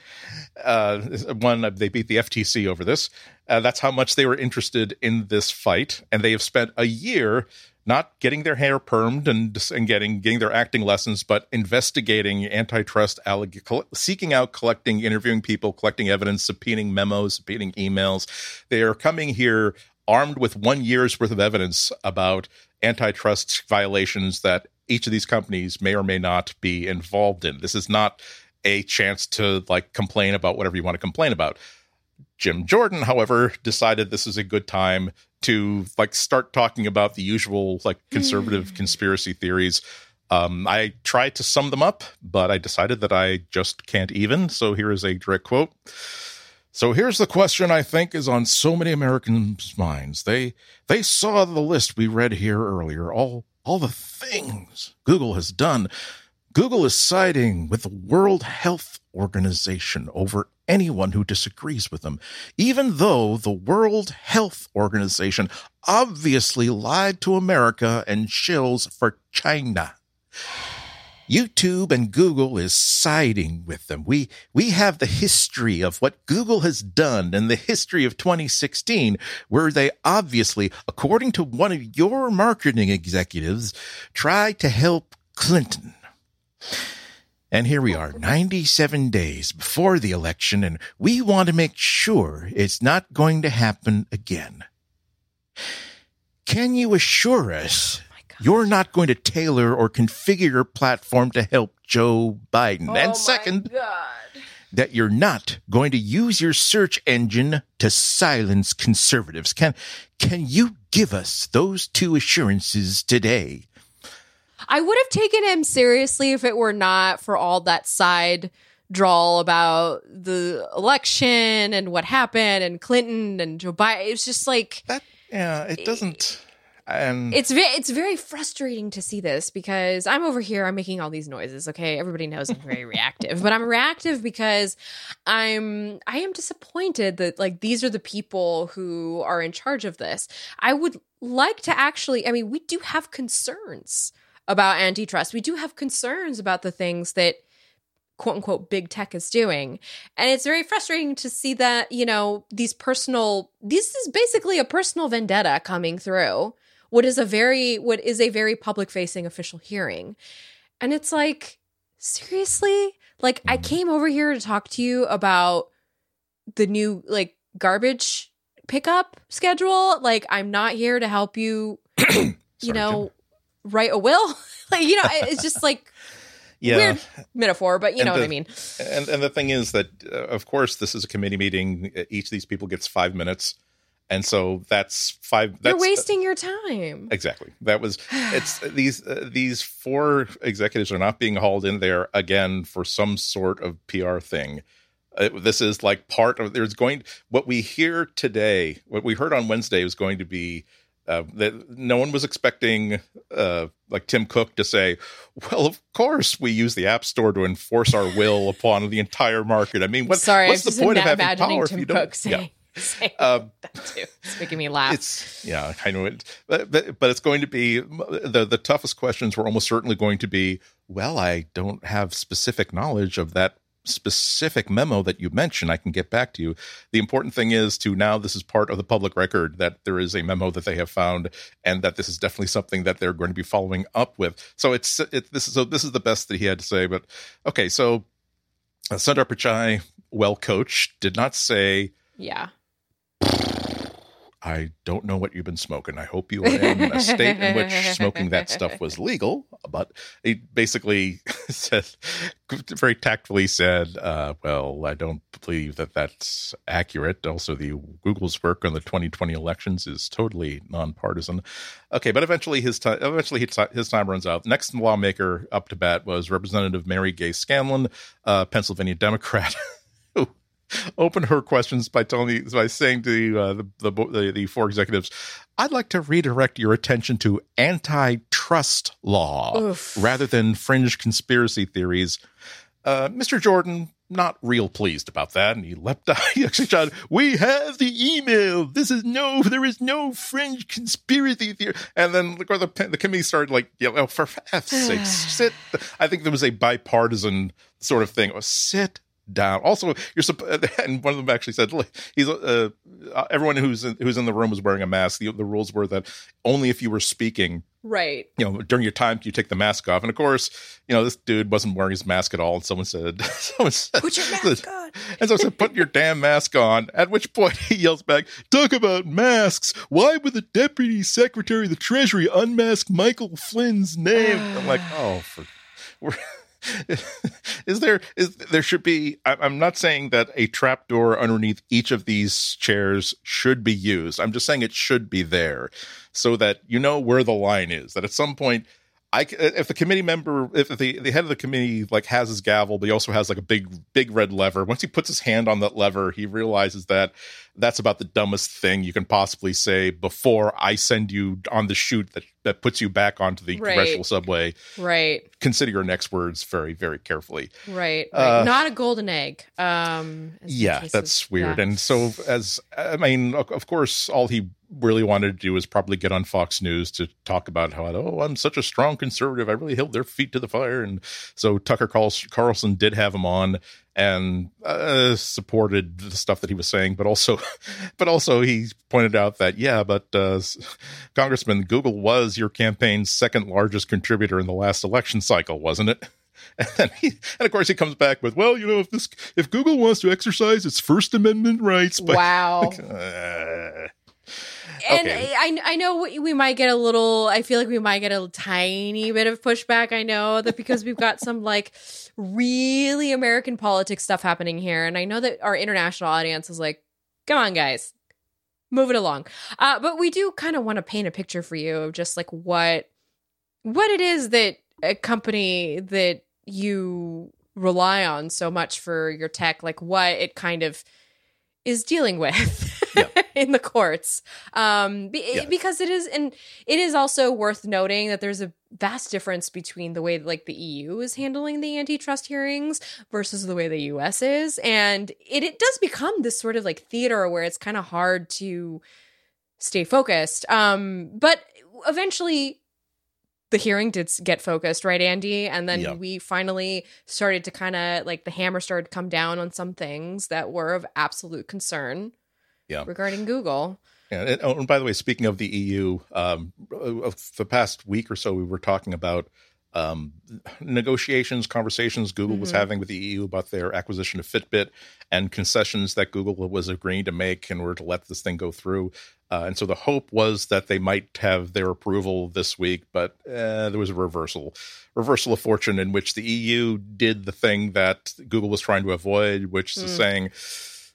Uh, won. They beat the FTC over this. Uh, that's how much they were interested in this fight, and they have spent a year not getting their hair permed and and getting getting their acting lessons, but investigating antitrust, alleg- seeking out, collecting, interviewing people, collecting evidence, subpoenaing memos, subpoenaing emails. They are coming here armed with one year's worth of evidence about antitrust violations that each of these companies may or may not be involved in. This is not a chance to like complain about whatever you want to complain about. Jim Jordan, however, decided this is a good time to like start talking about the usual like conservative mm. conspiracy theories. Um, I tried to sum them up, but I decided that I just can't even. So here is a direct quote. So here's the question I think is on so many Americans' minds. They they saw the list we read here earlier, all all the things Google has done. Google is siding with the World Health Organization over anyone who disagrees with them, even though the World Health Organization obviously lied to America and shills for China. YouTube and Google is siding with them. We, we have the history of what Google has done and the history of 2016, where they obviously, according to one of your marketing executives, tried to help Clinton. And here we are, 97 days before the election, and we want to make sure it's not going to happen again. Can you assure us oh you're not going to tailor or configure your platform to help Joe Biden? Oh and second, that you're not going to use your search engine to silence conservatives. Can, can you give us those two assurances today? I would have taken him seriously if it were not for all that side drawl about the election and what happened and Clinton and Joe Biden. It's just like that. Yeah, it eh, doesn't. And it's very it's very frustrating to see this because I'm over here I'm making all these noises okay everybody knows I'm very reactive but I'm reactive because I'm I am disappointed that like these are the people who are in charge of this I would like to actually I mean we do have concerns about antitrust. We do have concerns about the things that quote unquote big tech is doing. And it's very frustrating to see that, you know, these personal this is basically a personal vendetta coming through. What is a very what is a very public facing official hearing. And it's like seriously? Like I came over here to talk to you about the new like garbage pickup schedule. Like I'm not here to help you you know write a will. like you know, it's just like yeah. weird metaphor, but you and know the, what I mean. And and the thing is that uh, of course this is a committee meeting. Each of these people gets five minutes. And so that's five. That's, You're wasting your time. Exactly. That was. It's these uh, these four executives are not being hauled in there again for some sort of PR thing. Uh, this is like part of. There's going. What we hear today, what we heard on Wednesday, is going to be uh, that no one was expecting uh, like Tim Cook to say, "Well, of course we use the App Store to enforce our will upon the entire market." I mean, what, Sorry, what's the point of having power Tim if you Cook don't? Say, yeah. say um, that too. It's making me laugh. It's yeah, I know it, but, but but it's going to be the the toughest questions were almost certainly going to be. Well, I don't have specific knowledge of that specific memo that you mentioned, I can get back to you. The important thing is to now this is part of the public record that there is a memo that they have found, and that this is definitely something that they're going to be following up with. So it's it, this is so this is the best that he had to say. But okay, so uh, Sundar Pichai, well coached, did not say yeah I don't know what you've been smoking. I hope you were in a state in which smoking that stuff was legal. But he basically said, very tactfully said, uh, well, I don't believe that that's accurate. Also, the Google's work on the 2020 elections is totally nonpartisan. Okay, but eventually his time, eventually his time runs out. The next lawmaker up to bat was Representative Mary Gay Scanlon, uh, Pennsylvania Democrat. open her questions by telling me by saying to uh, the, the, the four executives, "I'd like to redirect your attention to antitrust law Oof. rather than fringe conspiracy theories." Uh, Mr. Jordan, not real pleased about that, and he leapt out. He actually shouted, "We have the email. This is no, there is no fringe conspiracy theory." And then look where the the committee started like, "Yeah, oh, for F's sake, sit." I think there was a bipartisan sort of thing. Oh, sit down. Also, you're supposed, and one of them actually said, Look, "He's uh, everyone who's in, who's in the room was wearing a mask. The, the rules were that only if you were speaking." Right. You know, during your time, you take the mask off. And of course, you know, this dude wasn't wearing his mask at all. And someone said, someone said, Put your mask on. And so I said, Put your damn mask on. At which point he yells back, Talk about masks. Why would the deputy secretary of the treasury unmask Michael Flynn's name? I'm like, Oh, for. is there is there should be i'm not saying that a trap door underneath each of these chairs should be used i'm just saying it should be there so that you know where the line is that at some point I if the committee member if the the head of the committee like has his gavel, but he also has like a big big red lever. Once he puts his hand on that lever, he realizes that that's about the dumbest thing you can possibly say before I send you on the shoot that that puts you back onto the right. congressional subway. Right. Consider your next words very very carefully. Right. right. Uh, Not a golden egg. Um. Yeah, that's weird. Yeah. And so as I mean, of course, all he really wanted to do was probably get on Fox News to talk about how oh I'm such a strong conservative I really held their feet to the fire and so Tucker Carlson did have him on and uh, supported the stuff that he was saying but also but also he pointed out that yeah but uh, Congressman Google was your campaign's second largest contributor in the last election cycle wasn't it? And, he, and of course he comes back with, well, you know, if this if Google wants to exercise its First Amendment rights, by, wow, like, uh, and okay. I, I know we might get a little, I feel like we might get a tiny bit of pushback. I know that because we've got some like really American politics stuff happening here. And I know that our international audience is like, come on, guys, move it along. Uh, but we do kind of want to paint a picture for you of just like what, what it is that a company that you rely on so much for your tech, like what it kind of is dealing with. Yeah. in the courts um be, yeah. because it is and it is also worth noting that there's a vast difference between the way that, like the EU is handling the antitrust hearings versus the way the US is and it, it does become this sort of like theater where it's kind of hard to stay focused um but eventually the hearing did get focused, right, Andy? And then yep. we finally started to kind of like the hammer started to come down on some things that were of absolute concern yeah. regarding Google. Yeah, and, oh, and by the way, speaking of the EU, um, the past week or so, we were talking about um, negotiations, conversations Google mm-hmm. was having with the EU about their acquisition of Fitbit and concessions that Google was agreeing to make in order to let this thing go through. Uh, and so the hope was that they might have their approval this week, but uh, there was a reversal, reversal of fortune in which the EU did the thing that Google was trying to avoid, which mm. is saying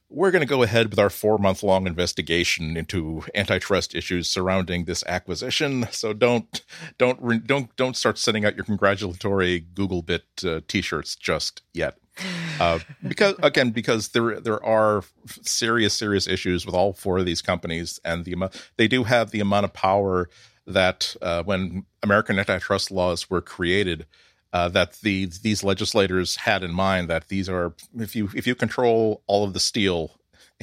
we're going to go ahead with our four month long investigation into antitrust issues surrounding this acquisition. So don't don't don't don't start sending out your congratulatory Googlebit uh, t-shirts just yet. Uh, because again, because there there are serious serious issues with all four of these companies, and the they do have the amount of power that uh, when American antitrust laws were created, uh, that the these legislators had in mind that these are if you if you control all of the steel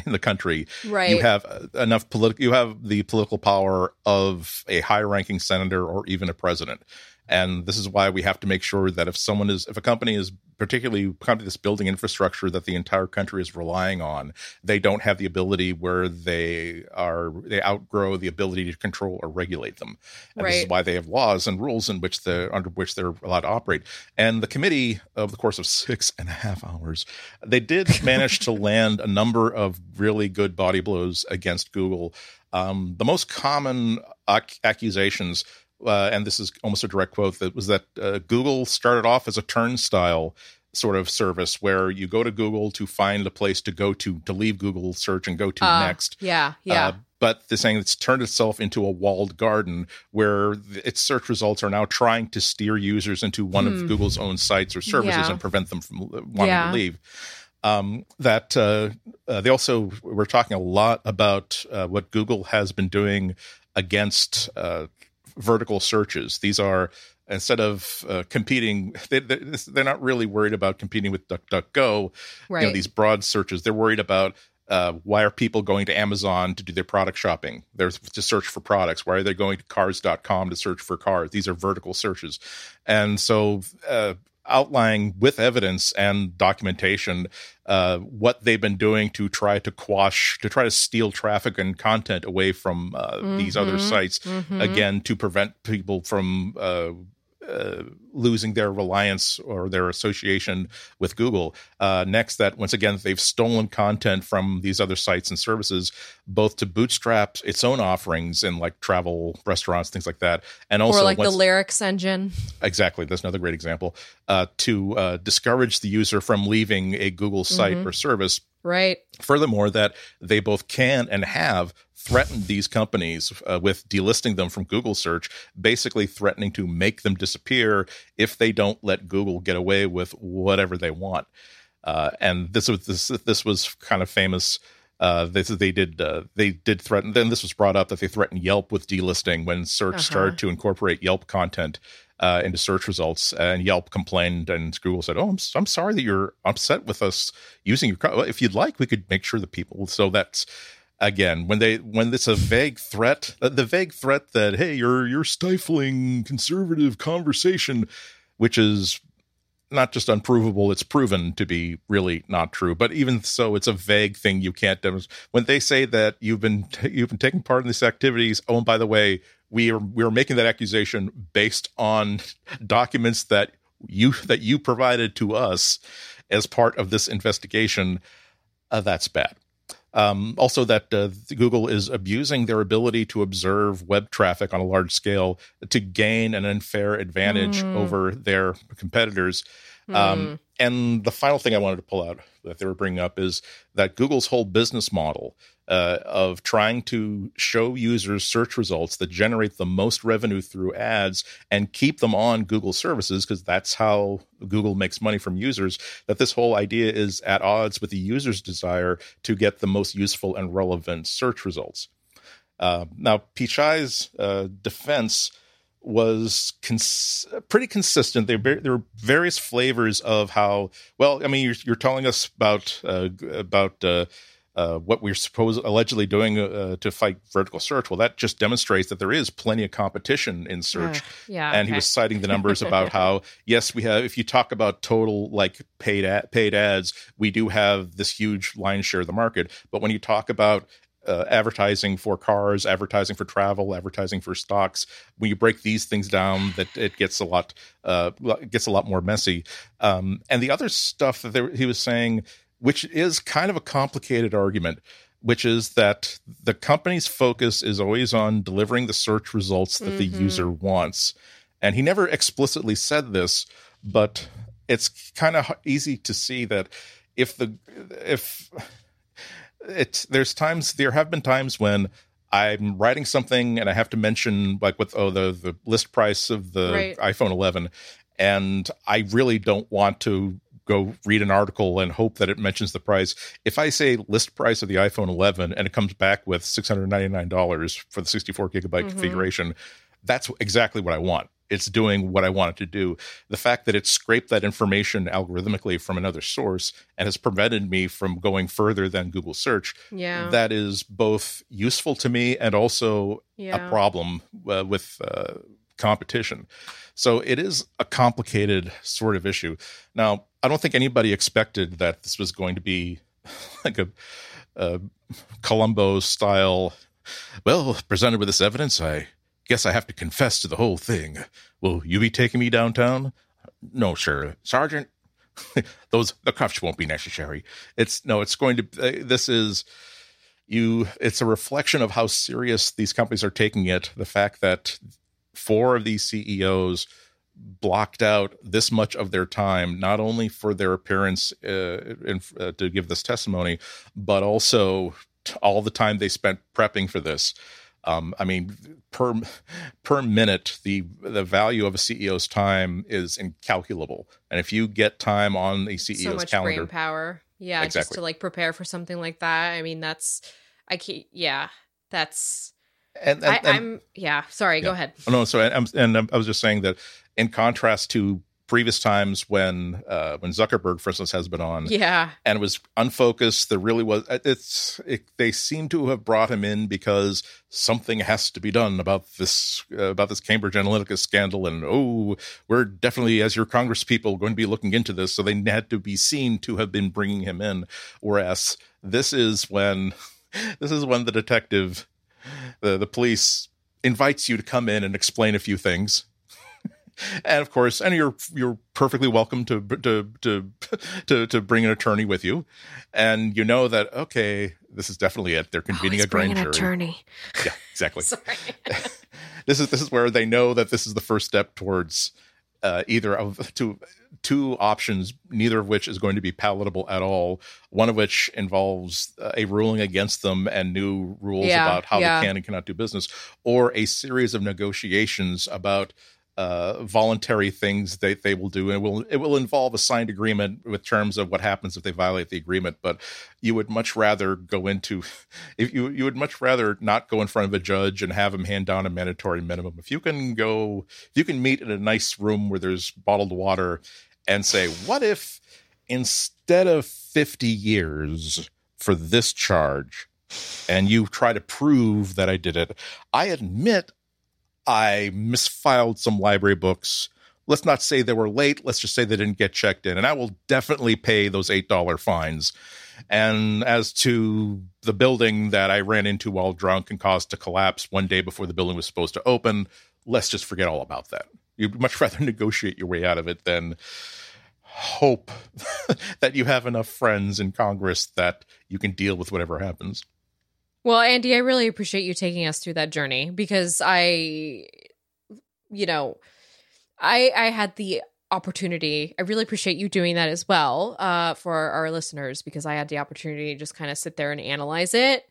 in the country, right. you have enough political you have the political power of a high ranking senator or even a president. And this is why we have to make sure that if someone is, if a company is particularly a company that's building infrastructure that the entire country is relying on, they don't have the ability where they are, they outgrow the ability to control or regulate them. And right. this is why they have laws and rules in which the, under which they're allowed to operate. And the committee, over the course of six and a half hours, they did manage to land a number of really good body blows against Google. Um, the most common ac- accusations uh, and this is almost a direct quote that was that uh, Google started off as a turnstile sort of service where you go to Google to find a place to go to to leave Google search and go to uh, next. Yeah, yeah. Uh, but they're saying it's turned itself into a walled garden where its search results are now trying to steer users into one of hmm. Google's own sites or services yeah. and prevent them from wanting yeah. to leave. Um, that uh, uh, they also were talking a lot about uh, what Google has been doing against uh, vertical searches. These are instead of uh, competing, they, they're not really worried about competing with DuckDuckGo. Right. You know, these broad searches. They're worried about uh, why are people going to Amazon to do their product shopping? There's to search for products. Why are they going to cars.com to search for cars? These are vertical searches. And so, uh, outlining with evidence and documentation uh, what they've been doing to try to quash, to try to steal traffic and content away from uh, mm-hmm. these other mm-hmm. sites, mm-hmm. again, to prevent people from uh, losing their reliance or their association with Google. Uh, next, that once again they've stolen content from these other sites and services, both to bootstrap its own offerings in like travel, restaurants, things like that, and also or like once, the lyrics engine. Exactly, that's another great example. Uh, to uh, discourage the user from leaving a Google site mm-hmm. or service. Right. Furthermore, that they both can and have threatened these companies uh, with delisting them from Google search, basically threatening to make them disappear if they don't let Google get away with whatever they want. Uh, and this was this this was kind of famous. Uh, this they did uh, they did threaten. Then this was brought up that they threatened Yelp with delisting when search uh-huh. started to incorporate Yelp content uh, into search results. And Yelp complained, and Google said, "Oh, I'm, I'm sorry that you're upset with us using your. If you'd like, we could make sure the people." So that's again when they when it's a vague threat uh, the vague threat that hey you're you're stifling conservative conversation which is not just unprovable it's proven to be really not true. But even so it's a vague thing you can't demonstrate when they say that you've been you've been taking part in these activities oh and by the way we are we are making that accusation based on documents that you that you provided to us as part of this investigation uh, that's bad um, also, that uh, Google is abusing their ability to observe web traffic on a large scale to gain an unfair advantage mm. over their competitors. Mm. Um, and the final thing I wanted to pull out that they were bringing up is that Google's whole business model uh, of trying to show users search results that generate the most revenue through ads and keep them on Google services because that's how Google makes money from users. That this whole idea is at odds with the user's desire to get the most useful and relevant search results. Uh, now, Pichai's uh, defense was cons- pretty consistent. There, there were various flavors of how. Well, I mean, you're, you're telling us about uh, about uh, uh, what we're supposed allegedly doing uh, to fight vertical search. Well, that just demonstrates that there is plenty of competition in search. Uh, yeah, and okay. he was citing the numbers about how yes, we have. If you talk about total like paid ad, paid ads, we do have this huge line share of the market. But when you talk about uh, advertising for cars, advertising for travel, advertising for stocks. When you break these things down, that it gets a lot uh, gets a lot more messy. Um, and the other stuff that there, he was saying which is kind of a complicated argument, which is that the company's focus is always on delivering the search results that mm-hmm. the user wants. And he never explicitly said this, but it's kind of easy to see that if the if it's there's times there have been times when I'm writing something and I have to mention like with oh the the list price of the right. iPhone 11 and I really don't want to go read an article and hope that it mentions the price. If I say list price of the iPhone 11 and it comes back with $699 for the 64 gigabyte mm-hmm. configuration, that's exactly what I want. It's doing what I want it to do. The fact that it scraped that information algorithmically from another source and has prevented me from going further than Google search, yeah. that is both useful to me and also yeah. a problem uh, with uh, competition. So it is a complicated sort of issue. Now, I don't think anybody expected that this was going to be like a, a Columbo style. Well, presented with this evidence, I guess I have to confess to the whole thing. Will you be taking me downtown? No, sir, Sergeant. Those the cuffs won't be necessary. It's no, it's going to. Uh, this is you. It's a reflection of how serious these companies are taking it. The fact that four of these CEOs blocked out this much of their time, not only for their appearance uh, in, uh, to give this testimony, but also all the time they spent prepping for this. Um, I mean, per per minute, the the value of a CEO's time is incalculable. And if you get time on a CEO's so much calendar, brain power, yeah, exactly. just to like prepare for something like that. I mean, that's I can't. Yeah, that's And, and, I, and- I'm yeah. Sorry, go ahead. Oh, no, so I'm, and I was just saying that in contrast to previous times when uh, when Zuckerberg, for instance, has been on Yeah, and was unfocused, there really was. It's it, they seem to have brought him in because something has to be done about this uh, about this Cambridge Analytica scandal, and oh, we're definitely as your Congress people going to be looking into this. So they had to be seen to have been bringing him in, whereas this is when this is when the detective, the the police invites you to come in and explain a few things and of course, and you're you're perfectly welcome to to to to to bring an attorney with you, and you know that okay, this is definitely it. They're convening Always a grand jury. attorney. Yeah, exactly. This is this is where they know that this is the first step towards uh, either of two two options, neither of which is going to be palatable at all. One of which involves uh, a ruling against them and new rules Yeah, about how yeah. they can and cannot do business, or a series of negotiations about uh, voluntary things they, they will do, and it will it will involve a signed agreement with terms of what happens if they violate the agreement. But you would much rather go into if you you would much rather not go in front of a judge and have him hand down a mandatory minimum. If you can go, if you can meet in a nice room where there's bottled water, and say, what if instead of fifty years for this charge, and you try to prove that I did it, I admit I misfiled some library books. Let's not say they were late. Let's just say they didn't get checked in. And I will definitely pay those $8 fines. And as to the building that I ran into while drunk and caused to collapse one day before the building was supposed to open, let's just forget all about that. You'd much rather negotiate your way out of it than hope that you have enough friends in Congress that you can deal with whatever happens. Well, Andy, I really appreciate you taking us through that journey because I, you know, I I had the opportunity. I really appreciate you doing that as well uh, for our listeners because I had the opportunity to just kind of sit there and analyze it.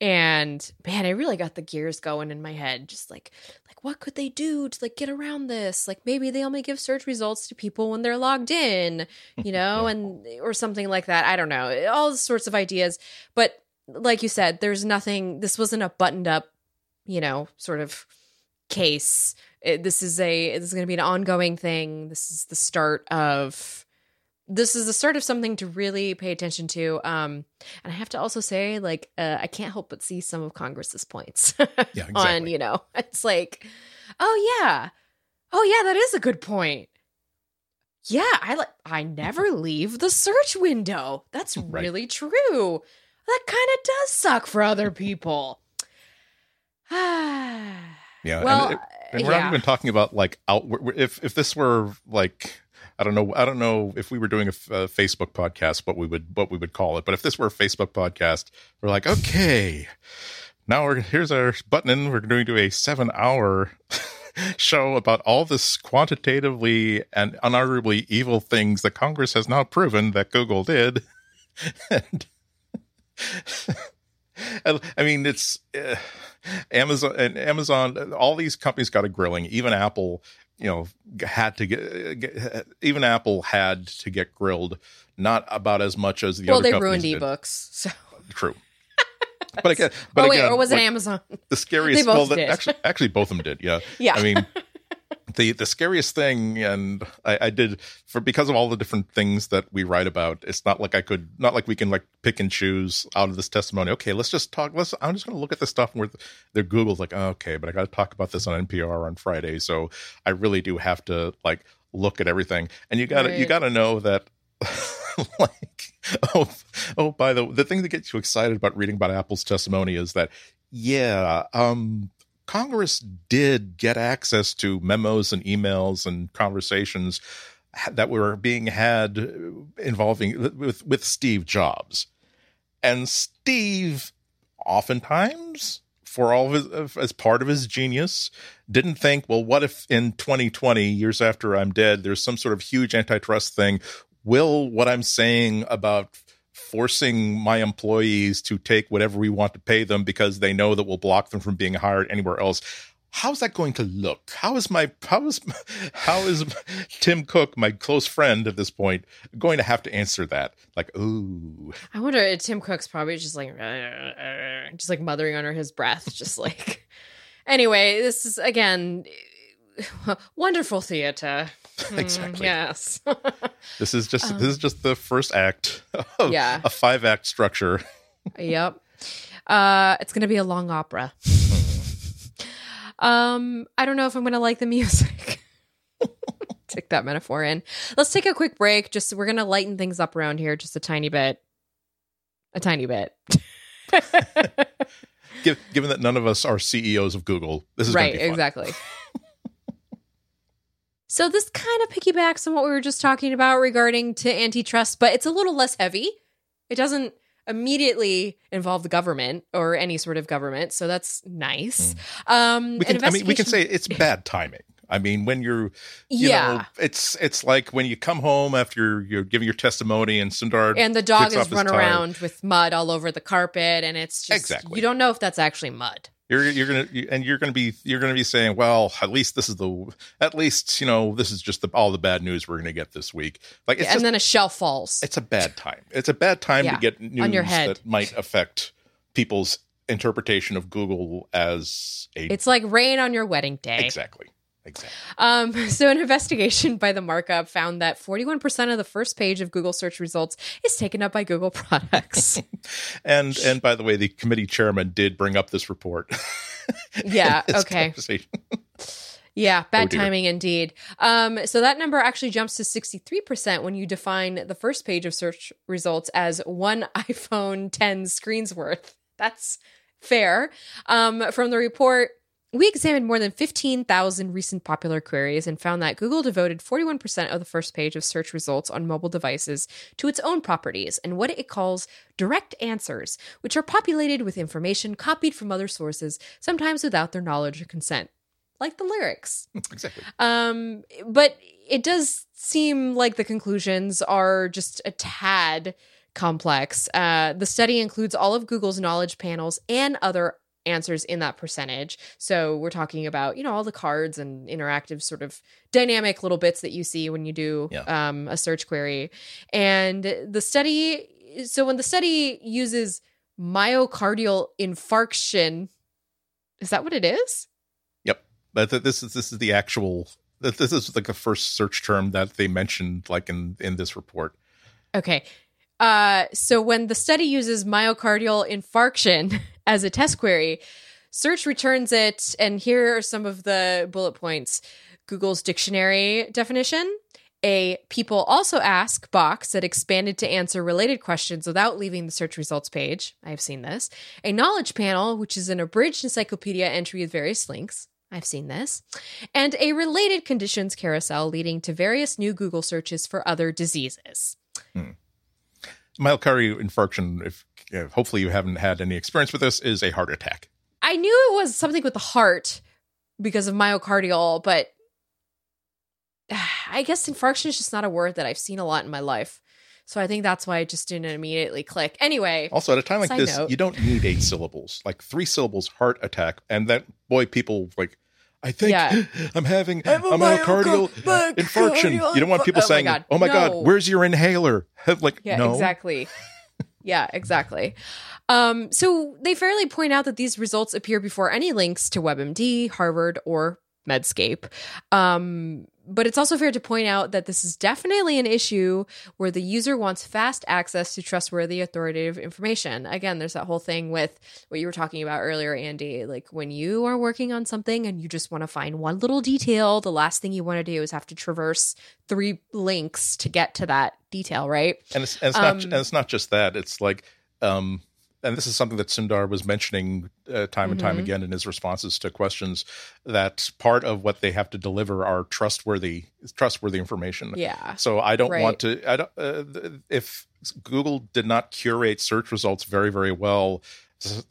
And man, I really got the gears going in my head. Just like, like what could they do to like get around this? Like maybe they only give search results to people when they're logged in, you know, and or something like that. I don't know. All sorts of ideas, but like you said, there's nothing. This wasn't a buttoned up, you know, sort of case. It, this is a this is going to be an ongoing thing. This is the start of this is the start of something to really pay attention to. Um, and I have to also say, like, uh, I can't help but see some of Congress's points Yeah, exactly. on, you know, it's like, oh yeah, oh yeah, that is a good point. Yeah, I like I never leave the search window. That's Right. really true. That kind of does suck for other people. yeah. Yeah. Well, and, it- and we're not even talking about like out. If if this were like I don't know I don't know if we were doing a Facebook podcast what we would what we would call it. But if this were a Facebook podcast, we're like okay, now we're here's our button. We're going to do a seven hour. show about all this quantitatively and unarguably evil things that Congress has now proven that Google did. and, I mean, it's uh, Amazon and Amazon. All these companies got a grilling. Even Apple, you know, had to get, get even Apple had to get grilled. Not about as much as the other. well, other they ruined did. ebooks. So, True. But again, but oh wait, again, or was it what- Amazon? the scariest They both well, did. actually actually both of them did yeah Yeah. i mean the the scariest thing and I, I did for because of all the different things that we write about it's not like i could not like we can like pick and choose out of this testimony. Okay let's just talk let's i'm just going to look at the stuff where the google's like oh, okay but i got to talk about this on npr on friday so i really do have to like look at everything. And you gotta you gotta know that like oh oh by the the thing that gets you excited about reading about apple's testimony is that yeah um congress did get access to memos and emails and conversations that were being had uh, involving with with steve jobs. And steve oftentimes for all of his as part of his genius didn't think well what if in 2020 years after i'm dead there's some sort of huge antitrust thing. Will what i'm saying about forcing my employees to take whatever we want to pay them because they know that we'll block them from being hired anywhere else how's that going to look? How is my how is how is Tim Cook, my close friend at this point, going to have to answer that? Like, ooh. I wonder if Tim Cook's probably just like just like mothering under his breath, just like anyway, this is again wonderful theater. Exactly. Mm, yes. This is just this is just the first act of Yeah. a five act structure. yep. Uh it's gonna be a long opera. um, I don't know if I'm gonna like the music. take that metaphor in. Let's take a quick break. Just we're gonna lighten things up around here just a tiny bit. A tiny bit. Given that none of us are CEOs of Google, this is right, exactly. So this kind of piggybacks on what we were just talking about regarding to antitrust, but it's a little less heavy. It doesn't immediately involve the government or any sort of government, so that's nice. Um, Hmm. We an can, I mean, we can say it's bad timing. I mean, when you're, you yeah. know, it's it's like when you come home after you're, giving your testimony and Sundar and the dog is run around with mud all over the carpet, and it's just Exactly. you don't know if that's actually mud. You're you're gonna you- and you're gonna be you're gonna be saying, well, at least this is the at least you know this is just the, all the bad news we're gonna get this week. Like it's and just, then a shell falls. it's a bad time. It's a bad time Yeah, to get news on your head. that might affect people's interpretation of Google as a It's like rain on your wedding day. exactly exactly. Um, so, an investigation by the markup found that 41% of the first page of Google search results is taken up by Google products. And and by the way, the committee chairman did bring up this report. yeah. in his Okay. Yeah. Bad Oh, timing indeed. Um, so, that number actually jumps to 63% when you define the first page of search results as one iPhone 10 screens worth. That's fair. Um, from the report, we examined more than 15,000 recent popular queries and found that Google devoted 41% of the first page of search results on mobile devices to its own properties and what it calls direct answers, which are populated with information copied from other sources, sometimes without their knowledge or consent, like the lyrics. exactly. Um, but it does seem like the conclusions are just a tad complex. Uh, the study includes all of Google's knowledge panels and other answers in that percentage. So we're talking about, you know, all the cards and interactive sort of dynamic little bits that you see when you do Yeah. um, a search query. And the study, so when the study uses myocardial infarction, is that what it is? Yep. But th- this is this is the actual. th- This is like the first search term that they mentioned, like in in this report. Okay. Uh, so when the study uses myocardial infarction as a test query, search returns it, and here are some of the bullet points Google's dictionary definition, a people also ask box that expanded to answer related questions without leaving the search results page. I have seen this. A knowledge panel, which is an abridged encyclopedia entry with various links. I've seen this. And a related conditions carousel leading to various new Google searches for other diseases. Hmm. Myocardial infarction. If uh, hopefully you haven't had any experience with this, is a heart attack. I knew it was something with the heart because of myocardial, but I guess infarction is just not a word that I've seen a lot in my life. So I think that's why it just didn't immediately click. Anyway, Also, at a time like this, note. you don't need eight syllables. Like three syllables, heart attack, and that boy, people like. I think Yeah. I'm having I'm a a myocardial myocardial infarction. You don't want people Oh my saying, God, "Oh my no. god, where's your inhaler?" like, Yeah, no, exactly. Yeah, exactly. Um, so they fairly point out that these results appear before any links to WebMD, Harvard, or Medscape. Um, but it's also fair to point out that this is definitely an issue where the user wants fast access to trustworthy, authoritative information. Again, there's that whole thing with what you were talking about earlier, Andy. Like when you are working on something and you just want to find one little detail, the last thing you want to do is have to traverse three links to get to that detail, right? and it's, and it's not Um, and it's not just that it's like um and this is something that Sundar was mentioning uh, time and time Mhm. again in his responses to questions that part of what they have to deliver are trustworthy trustworthy information Yeah. so i don't Right. want to i don't uh, if google did not curate search results very very well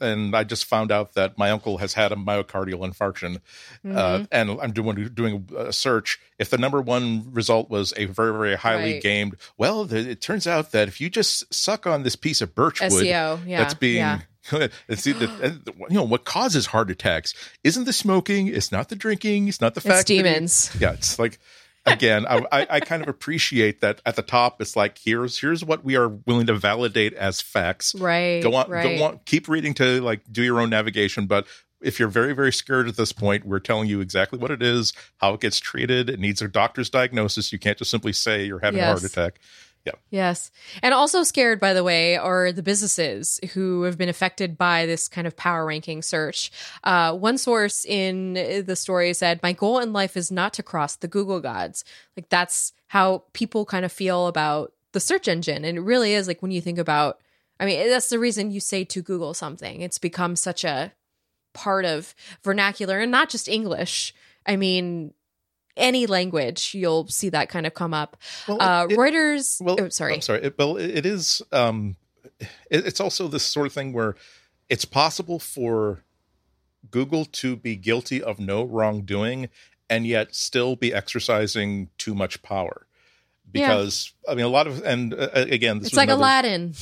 and I just found out that my uncle has had a myocardial infarction, Mm-hmm. uh, and I'm doing doing a search. If the number one result was a very very highly Right. gamed, well, th- it turns out that if you just suck on this piece of birch wood SEO, E yeah, that's being yeah. it's the, you know what causes heart attacks isn't the smoking, it's not the drinking, it's not the It's fact that he- demons. yeah, it's like again, I, I, I kind of appreciate that at the top. It's like here's here's what we are willing to validate as facts. Right. Go on, right. go on, keep reading to like do your own navigation. But if you're very very scared at this point, we're telling you exactly what it is, how it gets treated. It needs a doctor's diagnosis. You can't just simply say you're having a heart Yes. Attack. Yes. And also scared, by the way, are the businesses who have been affected by this kind of power ranking search. Uh, one source in the story said, My goal in life is not to cross the Google gods. Like, that's how people kind of feel about the search engine. And it really is like when you think about, I mean, that's the reason you say to Google something. It's become such a part of vernacular and not just English. I mean, any language, you'll see that kind of come up. Well, Uh, it- Reuters. well, oh, sorry. I'm sorry. It, well, it, is. Um, it, it's also this sort of thing where it's possible for Google to be guilty of no wrongdoing and yet still be exercising too much power. Yeah. Because I mean, a lot of and uh, again, this It's like another- Aladdin.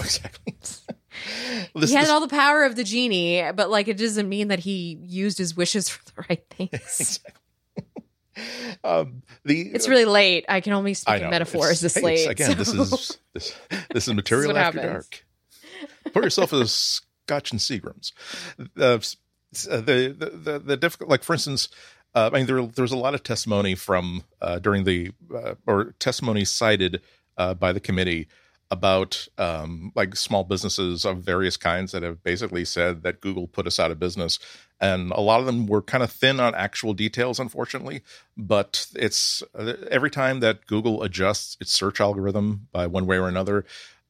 exactly. this, he had this- all the power of the genie, but like it doesn't mean that he used his wishes for the right things. exactly. um, the It's really late. I can only speak in metaphors this hey, late. Again, this is this this is material after happens. dark. Pour yourself a Scotch and Seagrams. Uh, uh, the the the, the difficult, like for instance, uh, I mean there there was a lot of testimony from uh, during the uh, or testimony cited uh, by the committee about um, like small businesses of various kinds that have basically said that Google put us out of business, and a lot of them were kind of thin on actual details, unfortunately. But it's uh, every time that Google adjusts its search algorithm by one way or another,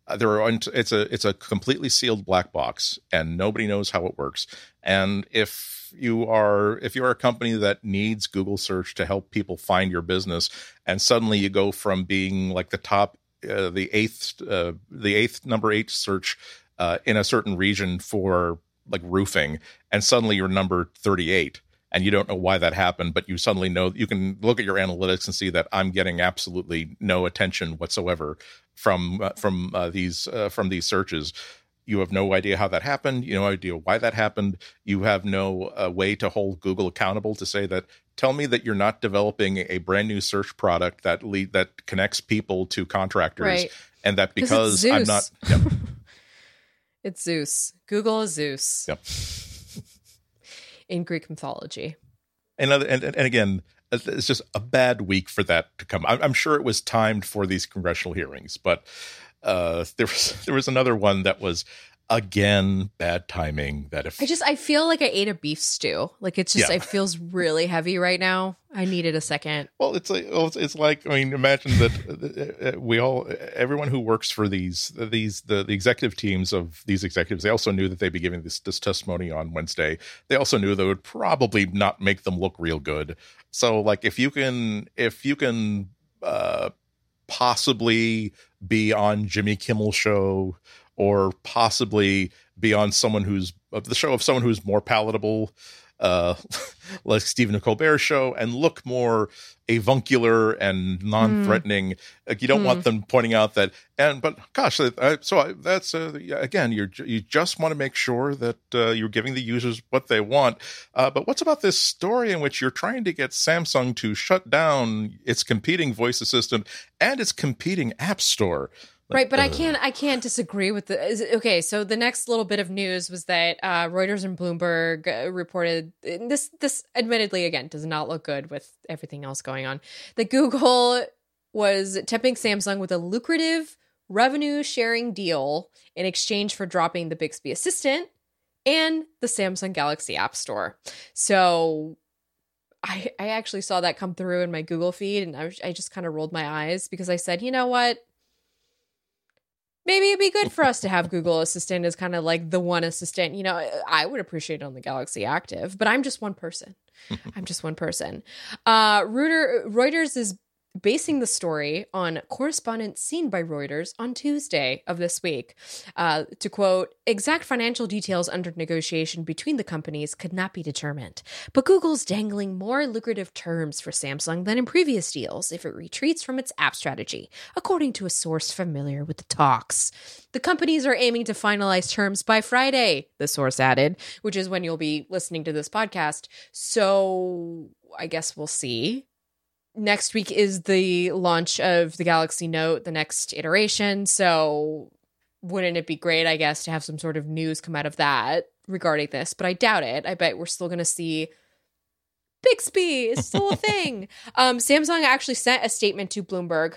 uh, there are it's a it's a completely sealed black box, and nobody knows how it works. And if you are if you are a company that needs Google search to help people find your business, and suddenly you go from being like the top uh, the eighth uh, the eighth number eight search uh, in a certain region for like roofing, and suddenly you're number thirty eight, and you don't know why that happened, but you suddenly know you can look at your analytics and see that I'm getting absolutely no attention whatsoever from uh, from uh, these from these searches. You have no idea how that happened. You no idea why that happened. You have no way to hold Google accountable to say that. Tell me that you're not developing a brand new search product that lead that connects people to contractors, Right. and that because I'm not. Yep. it's Zeus. Google is Zeus Yep. in Greek mythology. and other, and and again, it's just a bad week for that to come. I'm, I'm sure it was timed for these congressional hearings, but uh, there was there was another one that was again bad timing. That if I just I feel like I ate a beef stew. Like it's just Yeah. it feels really heavy right now. I needed a second. Well, it's like well, it's, it's like I mean, imagine that uh, we all, everyone who works for these these the, the executive teams of these executives, they also knew that they'd be giving this, this testimony on Wednesday. They also knew that would probably not make them look real good. So, like, if you can, if you can, uh, possibly be on Jimmy Kimmel show or possibly be on someone who's of the show of someone who's more palatable uh like Stephen Colbert show and look more avuncular and non-threatening. Like you don't want them pointing out that and but gosh I, so I, that's uh, again you you just want to make sure that uh, you're giving the users what they want. Uh, but what's about this story in which you're trying to get Samsung to shut down its competing voice assistant and its competing app store Right, but I can't I can't disagree with the is, okay, so the next little bit of news was that uh, Reuters and Bloomberg uh, reported and this this admittedly again does not look good with everything else going on. That Google was tempting Samsung with a lucrative revenue sharing deal in exchange for dropping the Bixby Assistant and the Samsung Galaxy App Store. So I I actually saw that come through in my Google feed and I, was- I just kind of rolled my eyes because I said, "You know what? Maybe it'd be good for us to have Google Assistant as kind of like the one assistant. You know, I would appreciate it on the Galaxy Active, but I'm just one person. I'm just one person. Uh, Reuter, Reuters is basing the story on correspondence seen by Reuters on Tuesday of this week. Uh, to quote, exact financial details under negotiation between the companies could not be determined, but Google's dangling more lucrative terms for Samsung than in previous deals if it retreats from its app strategy, according to a source familiar with the talks. The companies are aiming to finalize terms by Friday, the source added, which is when you'll be listening to this podcast. So I guess we'll see next week is the launch of the Galaxy Note, the next iteration. So wouldn't it be great, I guess, to have some sort of news come out of that regarding this? But I doubt it. I bet we're still going to see Bixby is still a thing. um, Samsung actually sent a statement to Bloomberg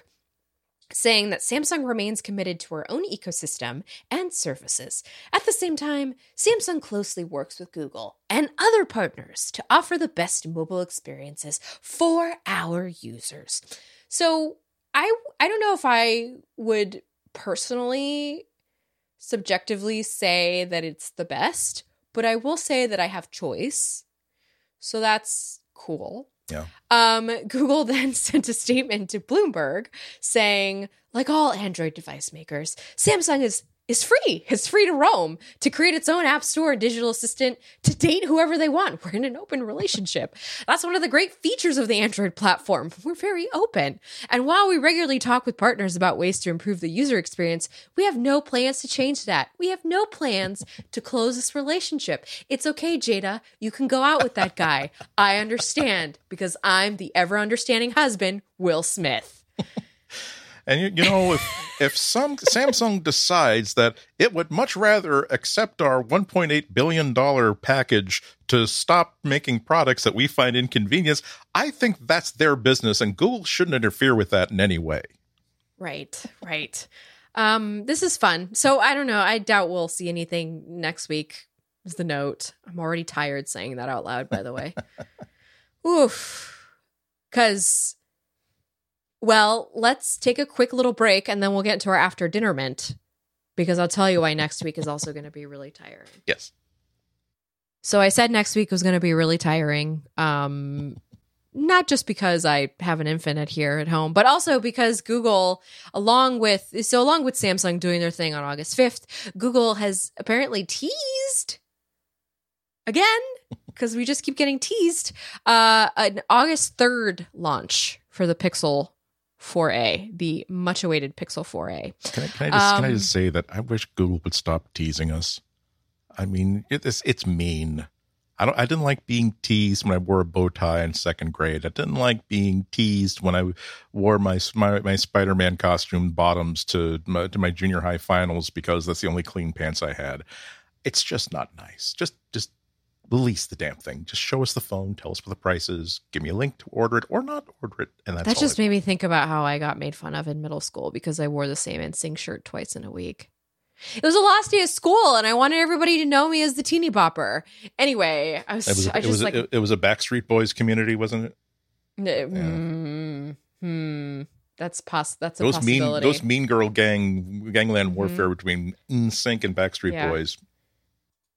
saying that Samsung remains committed to our own ecosystem and services. At the same time, Samsung closely works with Google and other partners to offer the best mobile experiences for our users. So, I I don't know if I would personally subjectively say that it's the best, but I will say that I have choice. So that's cool. Yeah. Um, Google then sent a statement to Bloomberg saying, like all Android device makers, Samsung is is free. It's free to roam, to create its own app store and digital assistant, to date whoever they want. We're in an open relationship. That's one of the great features of the Android platform. We're very open. And while we regularly talk with partners about ways to improve the user experience, we have no plans to change that. We have no plans to close this relationship. It's okay, Jada. You can go out with that guy. I understand because I'm the ever understanding husband, Will Smith. And you, you know, if if some Samsung decides that it would much rather accept our 1.8 billion dollar package to stop making products that we find inconvenience, I think that's their business, and Google shouldn't interfere with that in any way. Right, right. Um, this is fun. So I don't know. I doubt we'll see anything next week. Is the note? I'm already tired saying that out loud. By the way, oof. Because well, let's take a quick little break and then we'll get into our after dinner mint because I'll tell you why next week is also going to be really tiring. Yes. So I said next week was going to be really tiring. Um not just because I have an infant here at home, but also because Google, along with so along with Samsung doing their thing on August 5th, Google has apparently teased again because we just keep getting teased uh an August 3rd launch for the Pixel 4A, the much awaited Pixel 4A. Can I, can I just can I Um, just say that I wish Google would stop teasing us. I mean, it, it's it's mean. I don't. I didn't like being teased when I wore a bow tie in second grade. I didn't like being teased when I wore my my, my Spider Man costume bottoms to my, to my junior high finals because that's the only clean pants I had. It's just not nice. Just just release the damn thing. Just show us the phone. Tell us what the price is. Give me a link to order it or not order it, and that's that just I- made me think about how I got made fun of in middle school because I wore the same NSYNC shirt twice in a week. It was the last day of school, and I wanted everybody to know me as the teeny bopper. Anyway, I was, It was, I it, just was like, it, it was a Backstreet Boys community, wasn't it? hmm, hmm, that's poss- that's a those mean those mean girl gang gangland warfare between NSYNC and Backstreet Yeah. Boys.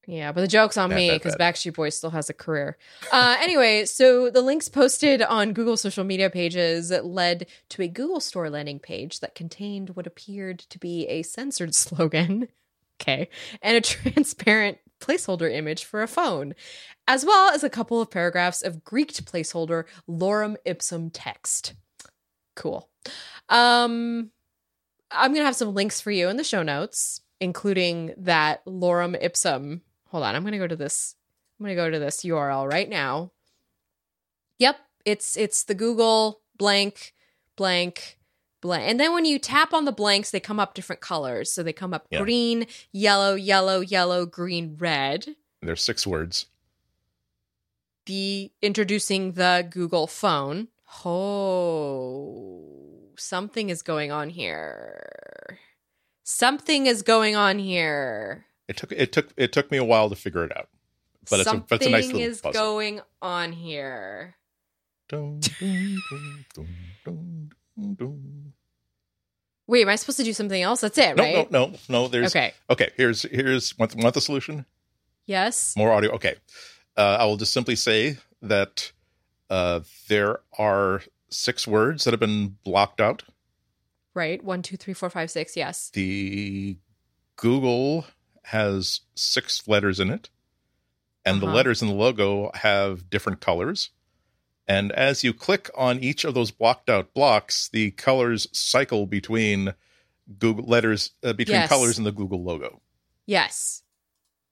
Yeah, but the joke's on me because. Backstreet Boys still has a career. Uh, anyway, so the links posted on Google social media pages led to a Google Store landing page that contained what appeared to be a censored slogan, okay, and a transparent placeholder image for a phone, as well as a couple of paragraphs of Greeked placeholder lorem ipsum text. Cool. Um, I'm gonna have some links for you in the show notes, including that lorem ipsum. Hold on, I'm gonna go to this. I'm gonna go to this URL right now. Yep, it's it's the Google blank blank blank, and then when you tap on the blanks, they come up different colors. So they come up Yeah. green, yellow, yellow, yellow, green, red. There's six words. the introducing the Google phone. Oh, something is going on here. Something is going on here. It took it took it took me a while to figure it out, but it's a, but it's a nice little is puzzle. going on here. Dun, dun, dun. Wait, am I supposed to do something else? That's it, No, right? no, no, no. There's okay. Okay. here's here's want, want the solution. Yes. More audio. Okay, uh, I will just simply say that uh, there are six words that have been blocked out. Right. One, two, three, four, five, six. Yes. The Google has six letters in it, and the Uh-huh. letters in the logo have different colors. And as you click on each of those blocked out blocks, the colors cycle between Google letters uh, between Yes. colors in the Google logo. Yes.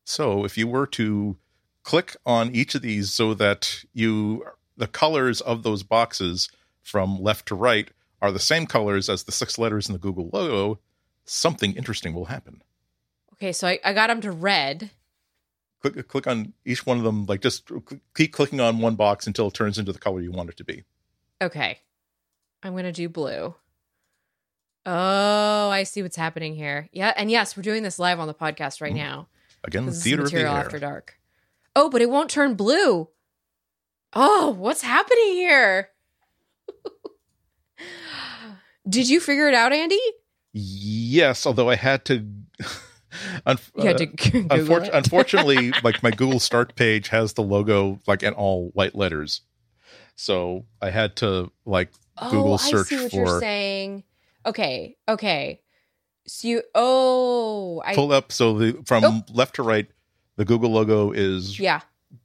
So if you were to click on each of these so that you the colors of those boxes from left to right are the same colors as the six letters in the Google logo, something interesting will happen. Okay. So I, I got them to red. Click click on each one of them like just keep clicking on one box until it turns into the color you want it to be. Okay. I'm going to do blue. Oh, I see what's happening here. Yeah. And yes, we're doing this live on the podcast right Mhm. now. Again, This is theater of the material after dark. Oh, but it won't turn blue. Oh, what's happening here? Did you figure it out, Andy? Yes, although I had to Had uh, to Google Unfor- unfortunately, like my Google Start page has the logo like in all white letters, so I had to like Google oh, search I see what for- you're saying. Okay, okay. So you, oh, I pull up. So the from Oh. left to right, the Google logo is yeah,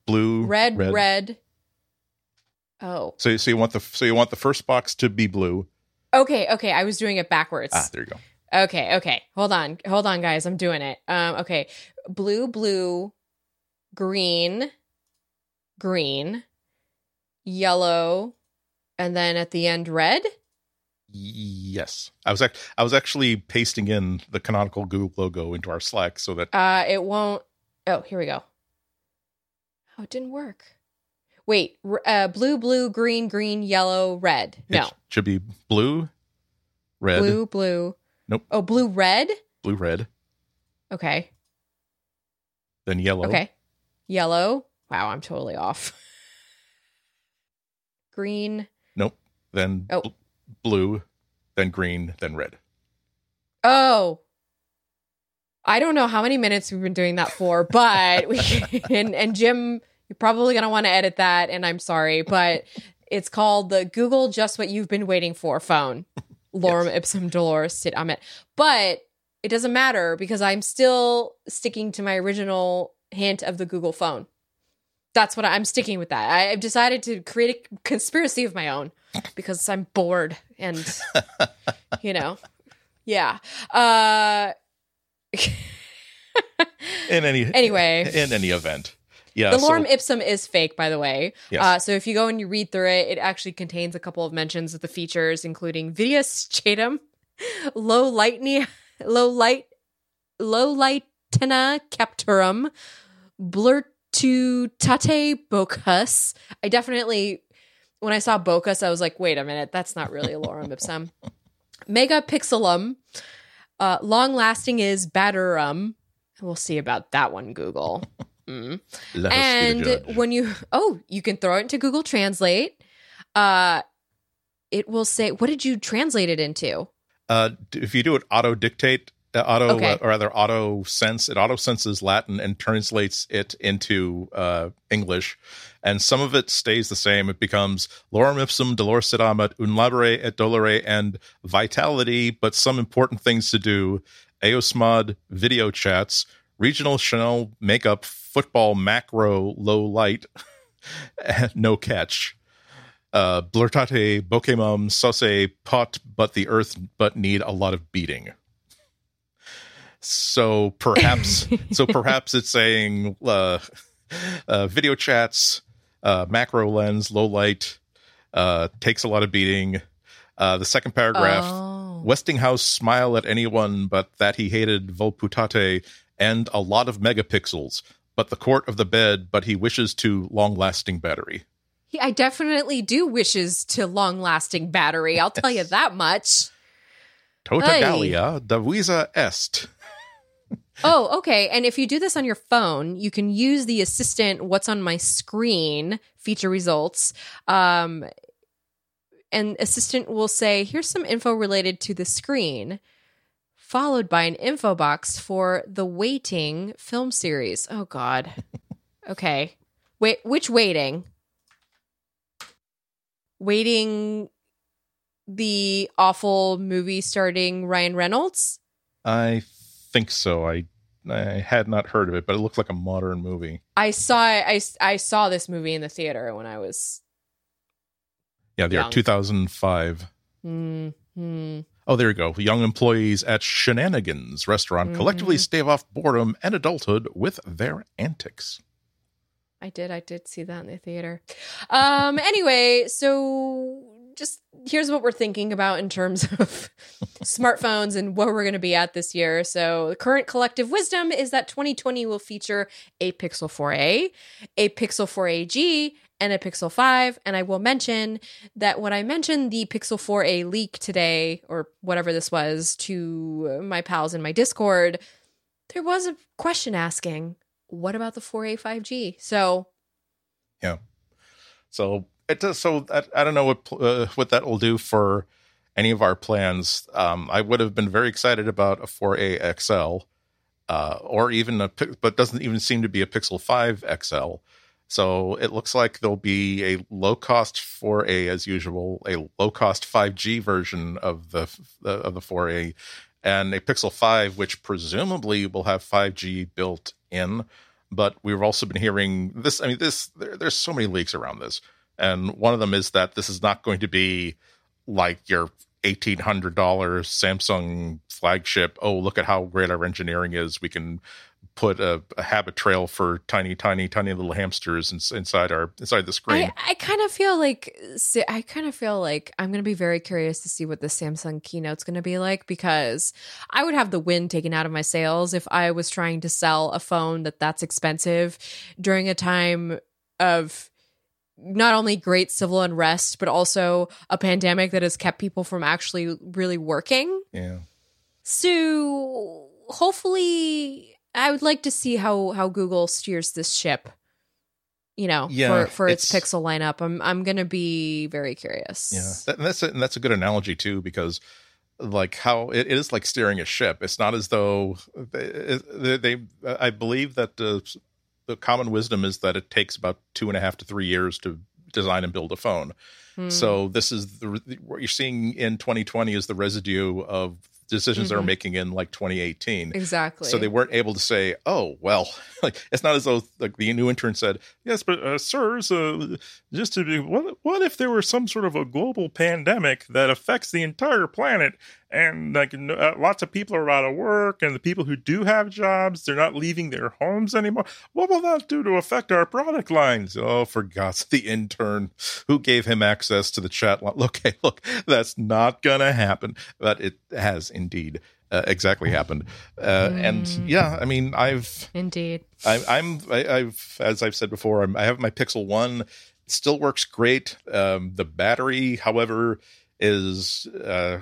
blue, red, red, Oh, So so you want the so you want the first box to be blue. okay, okay. I was doing it backwards. Ah, there you go. Okay, okay. Hold on. Hold on, guys. I'm doing it. Um, okay. Blue, blue, green, green, yellow, and then at the end red. Yes, I was act- I was actually pasting in the canonical Google logo into our Slack so that Uh it won't Oh, here we go. Oh, it didn't work. Wait, uh blue, blue, green, green, yellow, red. No. it should be blue, red, Blue, blue. Nope. Oh, blue, red? blue, red, Okay. then yellow. Okay. Yellow. Wow, I'm totally off. Green. Nope. Then Oh. bl- blue, then green, then red. Oh. I don't know how many minutes we've been doing that for, but we can, and Jim, you're probably going to want to edit that, and I'm sorry, but it's called the Google Just What You've Been Waiting For phone. Lorem ipsum dolores sit amet. But it doesn't matter because I'm still sticking to my original hint of the Google phone. That's what I, I'm sticking with that. I, I've decided to create a conspiracy of my own because I'm bored and, you know, yeah. Uh, In any anyway, in any event, yeah. the so- lorem ipsum is fake, by the way. Yes. Uh, so if you go and you read through it, it actually contains a couple of mentions of the features, including videus chatum, low lightning, low light, low lightena capturum, blurtutate bocus. I definitely, when I saw bocus, I was like, wait a minute, that's not really a lorem ipsum. Megapixelum, uh, long lasting is batterum. We'll see about that one, Google. Mm let us be the and when you oh you can throw it into google translate. Uh it will say what did you translate it into? Uh, if you do it auto dictate, uh, auto Okay. uh, or rather auto sense, it auto senses Latin and translates it into uh, English, and some of it stays the same. It becomes lorem ipsum dolor sedamat un labore et dolore and vitality, but some important things to do: Aosmod video chats, regional Chanel makeup, football macro low light, no catch uh, blurtate, bokemum, sauce, pot, but the earth, but need a lot of beating. So perhaps, so perhaps it's saying uh, uh, video chats, uh, macro lens, low light, uh, takes a lot of beating. Uh, the second paragraph, oh Westinghouse smile at anyone but that he hated Volputate and a lot of megapixels, but the court of the bed, but he wishes to long lasting battery. He- i definitely do wishes to long lasting battery i'll tell you that much Tota Hey. Gallia, divisa est. oh okay and if you do this on your phone you can use the assistant what's on my screen feature results um and assistant will say here's some info related to the screen followed by an info box for the waiting film series oh god okay wait which waiting waiting the awful movie starring Ryan Reynolds? I think so. I I had not heard of it, but it looked like a modern movie. I saw I I saw this movie in the theater when I was Yeah, the year Young. 2005. hmm Oh, there you go. Young employees at Shenanigans restaurant collectively Mhm. stave off boredom and adulthood with their antics. I did. I did see that in the theater. Um. Anyway, so just here's what we're thinking about in terms of smartphones and where we're going to be at this year. So the current collective wisdom is that 2020 will feature a Pixel 4a, a Pixel 4a-G, and a Pixel 5. And I will mention that when I mentioned the Pixel 4a leak today, or whatever this was, to my pals in my Discord, there was a question asking, what about the 4a 5G? So yeah. So it does. So I, I don't know what uh, what that will do for any of our plans. Um, I would have been very excited about a 4A XL, uh, or even a, but doesn't even seem to be a Pixel 5 XL. So it looks like there'll be a low cost 4A as usual, a low cost 5G version of the of the 4A, and a Pixel 5, which presumably will have 5G built in. But we've also been hearing this. I mean, this there, there's so many leaks around this, and one of them is that this is not going to be like your eighteen hundred dollars Samsung flagship. Oh, look at how great our engineering is. We can put a, a Habitrail for tiny, tiny, tiny little hamsters in, inside our inside the screen. I, I kind of feel like I kind of feel like I'm going to be very curious to see what the Samsung keynote's going to be like because I would have the wind taken out of my sails if I was trying to sell a phone that that's expensive during a time of not only great civil unrest but also a pandemic that has kept people from actually really working. yeah. So hopefully, I would like to see how how Google steers this ship. You know, Yeah, for for its, it's- Pixel lineup, I'm I'm gonna be very curious. Yeah, that, and that's a, and that's a good analogy too, because like how it, it is like steering a ship. It's not as though they, they, they I believe that the the common wisdom is that it takes about two and a half to three years to design and build a phone. Hmm. So this is the what you're seeing in 2020 is the residue of decisions they were making in like 2018. exactly. So they weren't able to say, "Oh, well," like it's not as though like the new intern said, "Yes, but uh, sirs, uh, just to be what what if there were some sort of a global pandemic that affects the entire planet and like uh, lots of people are out of work and the people who do have jobs they're not leaving their homes anymore what will that do to affect our product lines oh for god's the intern who gave him access to the chat line look hey look that's not gonna happen but it has indeed uh, exactly happened uh, and yeah i mean i've indeed. I, I'm I, I've as I've said before, I'm, I have my Pixel One. It still works great. Um, the battery, however, is uh,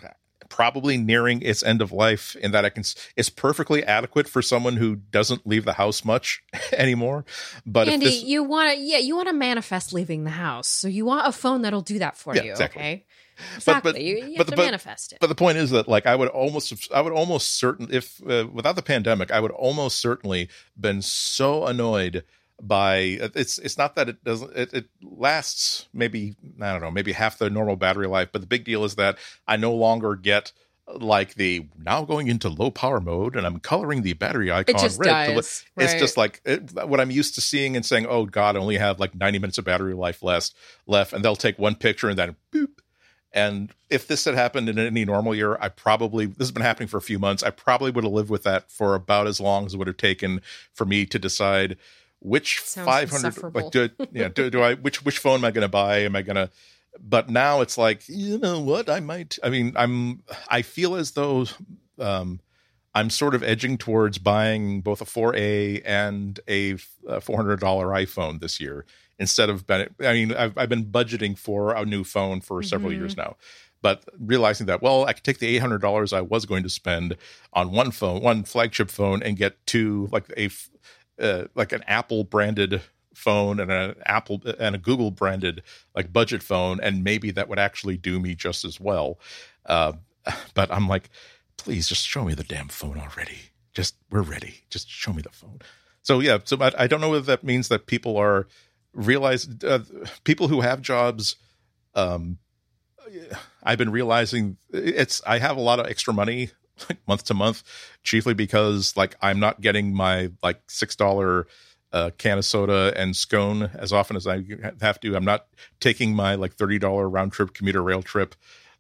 probably nearing its end of life in that I can. It's perfectly adequate for someone who doesn't leave the house much anymore. But Andy, if this, you want to yeah, you want to manifest leaving the house, so you want a phone that'll do that for Yeah, you. exactly. Okay, But- exactly. but- you you but- have to but- manifest it. but the point is that like I would almost I would almost certain if uh, without the pandemic I would almost certainly been so annoyed by it's it's not that it doesn't it, it lasts maybe I don't know maybe half the normal battery life but the big deal is that I no longer get like the now going into low power mode and I'm coloring the battery icon it just red to look dies. it's right? just like it, what I'm used to seeing and saying, "Oh God, I only have like 90 minutes of battery life left." Left, and they'll take one picture and then boop. And if this had happened in any normal year, I probably this has been happening for a few months. I probably would have lived with that for about as long as it would have taken for me to decide which 500 like do, yeah do, do I which which phone am I going to buy? Am I going to but now it's like you know what I might. I mean, I'm I feel as though um, I'm sort of edging towards buying both a 4A and a $400 iPhone this year instead of I mean I've I've been budgeting for a new phone for several Mhm. years now. But realizing that, well, I could take the eight hundred dollars I was going to spend on one phone, one flagship phone, and get two like a uh, like an Apple branded phone and an Apple and a Google branded like budget phone, and maybe that would actually do me just as well. Uh, but I'm like, please just show me the damn phone already. Just we're ready. Just show me the phone. So yeah, so I, I don't know whether that means that people are realize uh, people who have jobs, um, I've been realizing it's I have a lot of extra money like month to month, chiefly because like I'm not getting my like six dollar uh, can of soda and scone as often as I have to. I'm not taking my like thirty dollar round trip commuter rail trip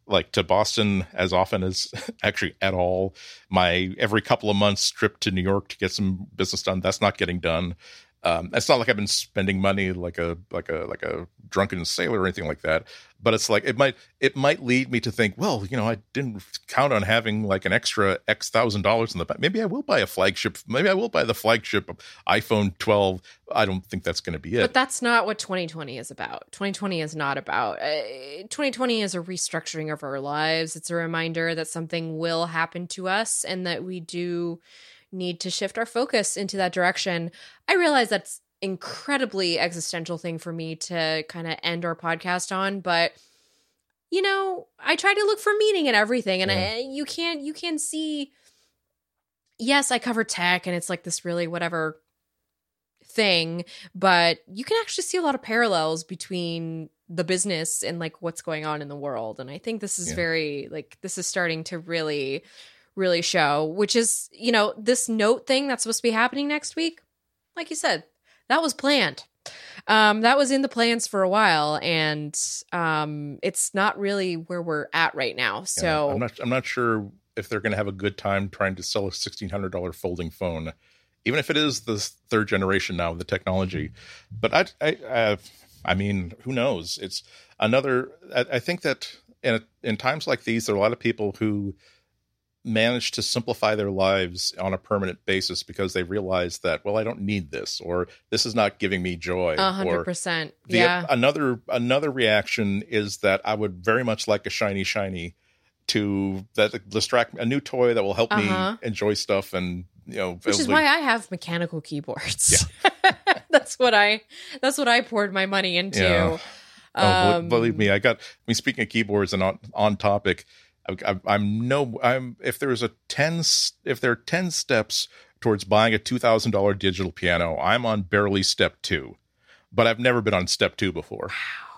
like to Boston as often as actually at all. My every couple of months trip to New York to get some business done that's not getting done. Um, it's not like I've been spending money like a like a like a drunken sailor or anything like that. But it's like it might it might lead me to think, well, you know, I didn't count on having like an extra X thousand dollars in the back. Maybe I will buy a flagship. Maybe I will buy the flagship iPhone 12. I don't think that's going to be it. But that's not what 2020 is about. 2020 is not about. Uh, 2020 is a restructuring of our lives. It's a reminder that something will happen to us and that we do need to shift our focus into that direction. I realize that's incredibly existential thing for me to kind of end our podcast on, but you know, I try to look for meaning in everything and yeah. I, you can't you can see yes, I cover tech and it's like this really whatever thing, but you can actually see a lot of parallels between the business and like what's going on in the world and I think this is yeah. very like this is starting to really really show, which is, you know, this note thing that's supposed to be happening next week. Like you said, that was planned. Um, that was in the plans for a while, and um, it's not really where we're at right now. So yeah, I'm not. I'm not sure if they're going to have a good time trying to sell a sixteen hundred dollar folding phone, even if it is the third generation now of the technology. But I, I, I, I mean, who knows? It's another. I, I think that in in times like these, there are a lot of people who manage to simplify their lives on a permanent basis because they realize that well i don't need this or this is not giving me joy 100% yeah another another reaction is that i would very much like a shiny shiny to that distract a new toy that will help uh-huh. me enjoy stuff and you know which is why i have mechanical keyboards yeah. that's what i that's what i poured my money into yeah. oh, um, believe me i got i mean speaking of keyboards and on on topic I, I'm no, I'm if there's a ten, if there are ten steps towards buying a two thousand dollar digital piano, I'm on barely step two, but I've never been on step two before. Wow.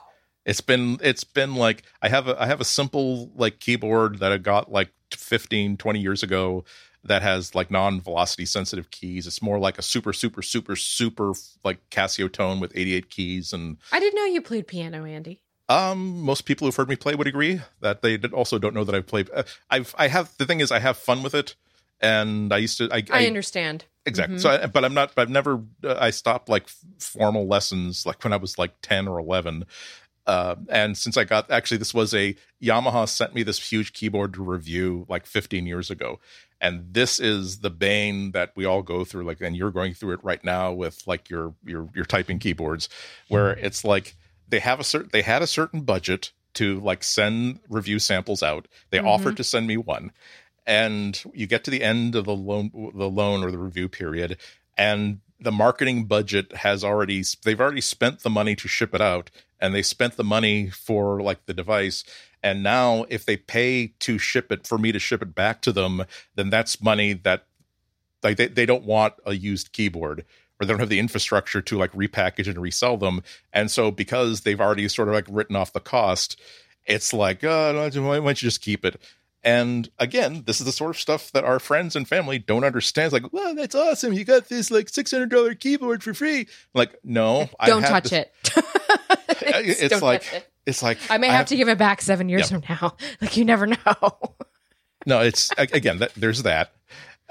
It's been it's been like I have a I have a simple like keyboard that I got like 15 20 years ago that has like non-velocity sensitive keys. It's more like a super super super super like Casiotone with 88 keys and I didn't know you played piano, Andy. Um, most people who've heard me play would agree that they also don't know that I've played. Uh, I've I have the thing is I have fun with it, and I used to. I, I, I understand exactly. Mm-hmm. So, I, but I'm not. I've never. Uh, I stopped like formal lessons like when I was like ten or eleven. Uh, and since I got actually, this was a Yamaha sent me this huge keyboard to review like 15 years ago, and this is the bane that we all go through. Like, and you're going through it right now with like your your your typing keyboards, where it's like they have a certain they had a certain budget to like send review samples out. They mm-hmm. offered to send me one, and you get to the end of the loan the loan or the review period, and the marketing budget has already they've already spent the money to ship it out, and they spent the money for like the device. And now, if they pay to ship it for me to ship it back to them, then that's money that like they, they don't want a used keyboard or they don't have the infrastructure to like repackage and resell them. And so because they've already sort of like written off the cost, it's like, oh, why don't you just keep it? And again, this is the sort of stuff that our friends and family don't understand. It's like, well, that's awesome. You got this like six hundred dollar keyboard for free. I'm like, no, don't touch it. it's, like it. it's like I may have, I have, to give it back seven years from now. Like you never know. no, it's again that there's that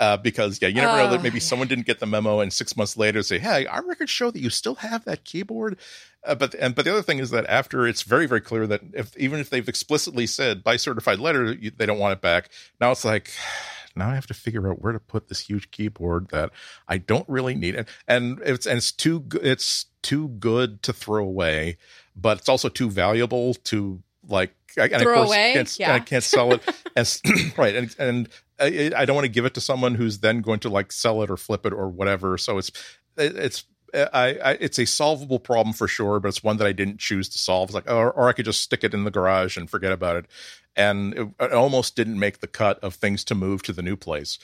uh, because yeah, you never know that maybe oh. someone didn't get the memo, and six months later say, "Hey, our records show that you still have that keyboard." Uh, but and but the other thing is that after it's very very clear that if even if they've explicitly said by certified letter you, they don't want it back, now it's like now I have to figure out where to put this huge keyboard that I don't really need, and and it's and it's too it's too good to throw away, but it's also too valuable to like and throw of course, away. Can't, yeah. I can't sell it as right, and and I, I don't want to give it to someone who's then going to like sell it or flip it or whatever. So it's it's uh, I, I, it's a solvable problem for sure, but it's one that I didn't choose to solve. It's like, or, or I could just stick it in the garage and forget about it. And it, it almost didn't make the cut of things to move to the new place.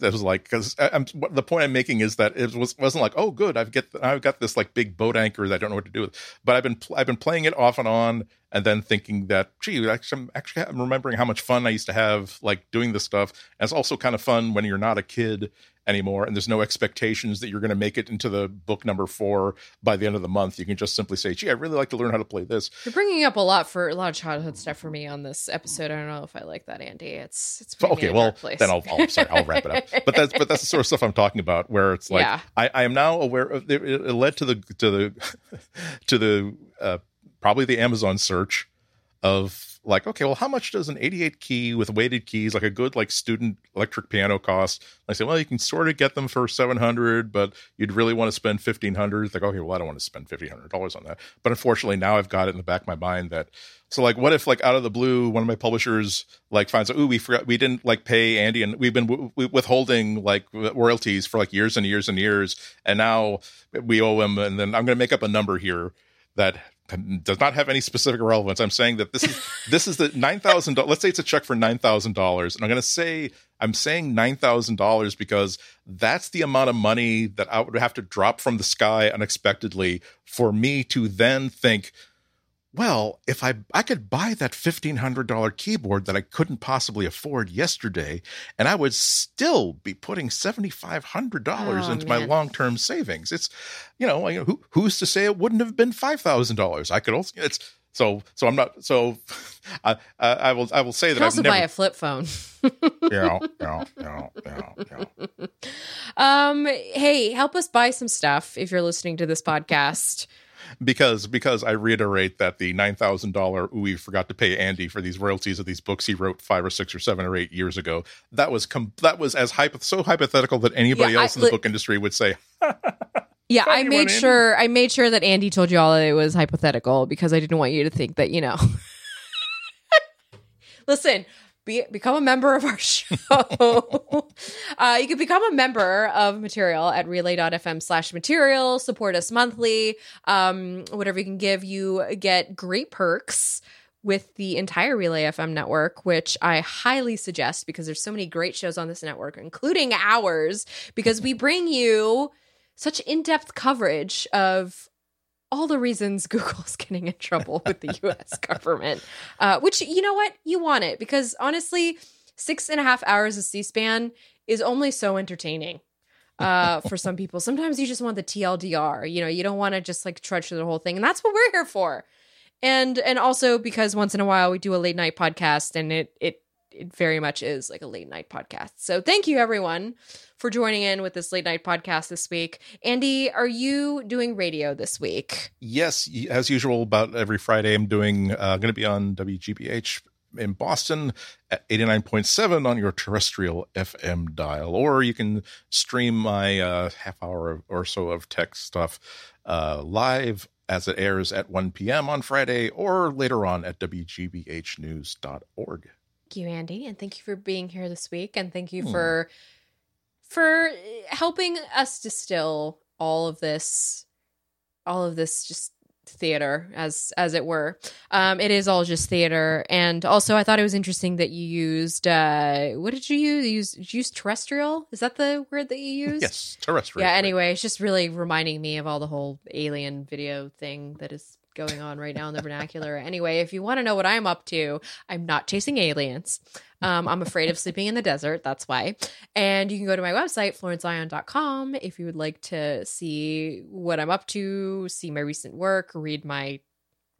That was like because I'm the point I'm making is that it was wasn't like oh good I've get I've got this like big boat anchor that I don't know what to do with, but I've been I've been playing it off and on and then thinking that, gee, actually, I'm actually I'm remembering how much fun I used to have like doing this stuff. And it's also kind of fun when you're not a kid anymore and there's no expectations that you're going to make it into the book number four by the end of the month you can just simply say gee i really like to learn how to play this You're bringing up a lot for a lot of childhood stuff for me on this episode. I don't know if I like that, Andy. It's it's okay well then I'll, I'll sorry i'll wrap it up but that's but that's the sort of stuff i'm talking about where it's like Yeah. I, I am now aware of it, it led to the to the to the uh, probably the amazon search of like okay well how much does an 88 key with weighted keys like a good like student electric piano cost? I say well you can sort of get them for 700 but you'd really want to spend 1500 it's like okay well i don't want to spend $1500 on that. But unfortunately now i've got it in the back of my mind that so like what if like out of the blue one of my publishers like finds out ooh we forgot we didn't like pay andy and we've been w- w- withholding like royalties for like years and years and years and now we owe him and then i'm going to make up a number here that does not have any specific relevance. I'm saying that this is this is the nine thousand. Let's say it's a check for nine thousand dollars, and I'm going to say I'm saying nine thousand dollars because that's the amount of money that I would have to drop from the sky unexpectedly for me to then think, well, if I I could buy that fifteen hundred dollar keyboard that I couldn't possibly afford yesterday, and I would still be putting seventy five hundred dollars Oh, into my long term savings. It's you know, who, who's to say it wouldn't have been five thousand dollars? I could also it's so so I'm not so I I, will I will say You that I've never buy a flip phone. you know, you know, you know, you know, you know. Um, hey, help us buy some stuff if you're listening to this podcast. Because because I reiterate that the nine thousand dollar we forgot to pay Andy for these royalties of these books he wrote five or six or seven or eight years ago. That was com- that was as hypo- so hypothetical that anybody Yeah, I- else in the li- book industry would say, Yeah, I Funny one, made sure I made sure that Andy told you all that it was hypothetical because I didn't want you to think that, you know. Listen, be, become a member of our show. uh, you can become a member of Material at relay.fm slash material. Support us monthly. Um, whatever you can give, you get great perks with the entire Relay FM network, which I highly suggest because there's so many great shows on this network, including ours, because we bring you such in-depth coverage of all the reasons Google's getting in trouble with the U.S. government. Uh, which you know what you want it because honestly, six and a half hours of C-SPAN is only so entertaining. Uh, for some people, sometimes you just want the TLDR. You know, you don't want to just like trudge through the whole thing, and that's what we're here for. And and also because once in a while we do a late night podcast, and it it it very much is like a late night podcast. So thank you everyone for joining in with this late night podcast this week. Andy, are you doing radio this week? yes, as usual, about every Friday I'm doing uh, going to be on WGBH in Boston at 89.7 on your terrestrial FM dial, or you can stream my uh, half hour or so of tech stuff uh, live as it airs at 1 p.m. on Friday or later on at WGBHnews.org. Thank you, Andy, and thank you for being here this week, and thank you Hmm. for for helping us distill all of this, all of this just theater as as it were. Um it is all just theater. And also i thought it was interesting that you used uh what did you use? You used, did you use terrestrial? Is that the word that you used? Yes, terrestrial. yeah anyway it's just really reminding me of all the whole alien video thing that is going on right now in the vernacular. Anyway if you want to know what i'm up to i'm not chasing aliens. Um, i'm afraid of sleeping in the desert that's why. And you can go to my website florenceion.com if you would like to see what i'm up to see my recent work read my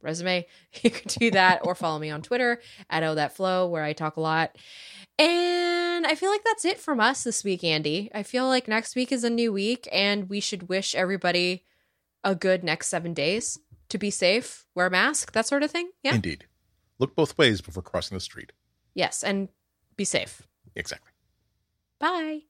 resume you can do that or follow me on twitter at oh that flow where i talk a lot. And I feel like that's it from us this week, Andy. I feel like next week is a new week, and we should wish everybody a good next seven days to be safe, wear a mask, that sort of thing. Yeah. Indeed. Look both ways before crossing the street. Yes, and be safe. Exactly. Bye.